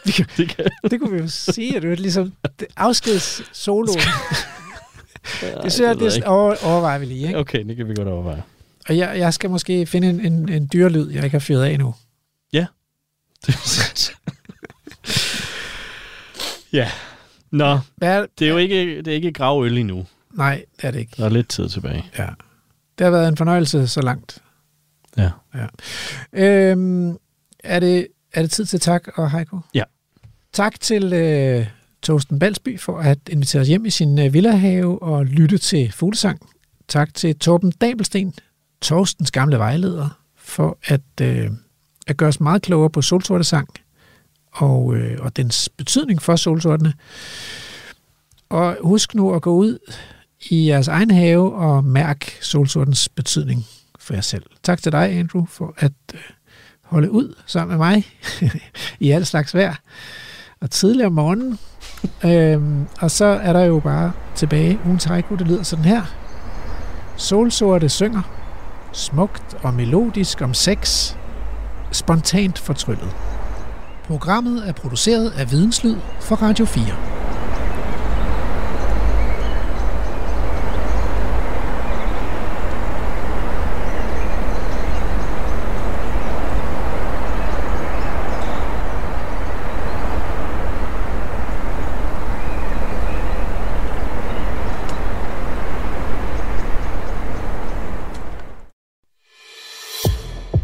det kan, Det kunne vi jo sige, at det er ligesom det afskeds solo. ja, Det synes jeg, det ikke. over, overvejer vi lige. Ikke? Okay, det kan vi godt overveje. Og jeg, jeg skal måske finde en, en, en dyrlyd, jeg ikke har fyret af nu. ja. Nå, Hvad det er jo ikke, det er ikke gravøl endnu. nej, det er det ikke. Der er lidt tid tilbage. Ja. Det har været en fornøjelse så langt. Ja. Øhm, er, det, er det tid til tak og Heiko? Ja. Tak til øh, Torsten Balsby for at invitere os hjem i sin øh, villahave og lytte til fuglesang. tak til Torben Dabelsten, Torstens gamle vejleder, for at, øh, at gøre os meget klogere på solsortesang og, øh, og dens betydning for solsortene. Og husk nu at gå ud i jeres egen have og mærk solsortens betydning for jer selv. Tak til dig, Andrew, for at øh, holde ud sammen med mig i alt slags vejr og tidligere om morgenen. øhm, og så er der jo bare tilbage ugen haiku, det lyder sådan her. Solsorte synger, smukt og melodisk om sex, spontant fortryllet. Programmet er produceret af Videnslyd for Radio 4.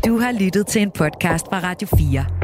Du har lyttet til en podcast fra Radio 4.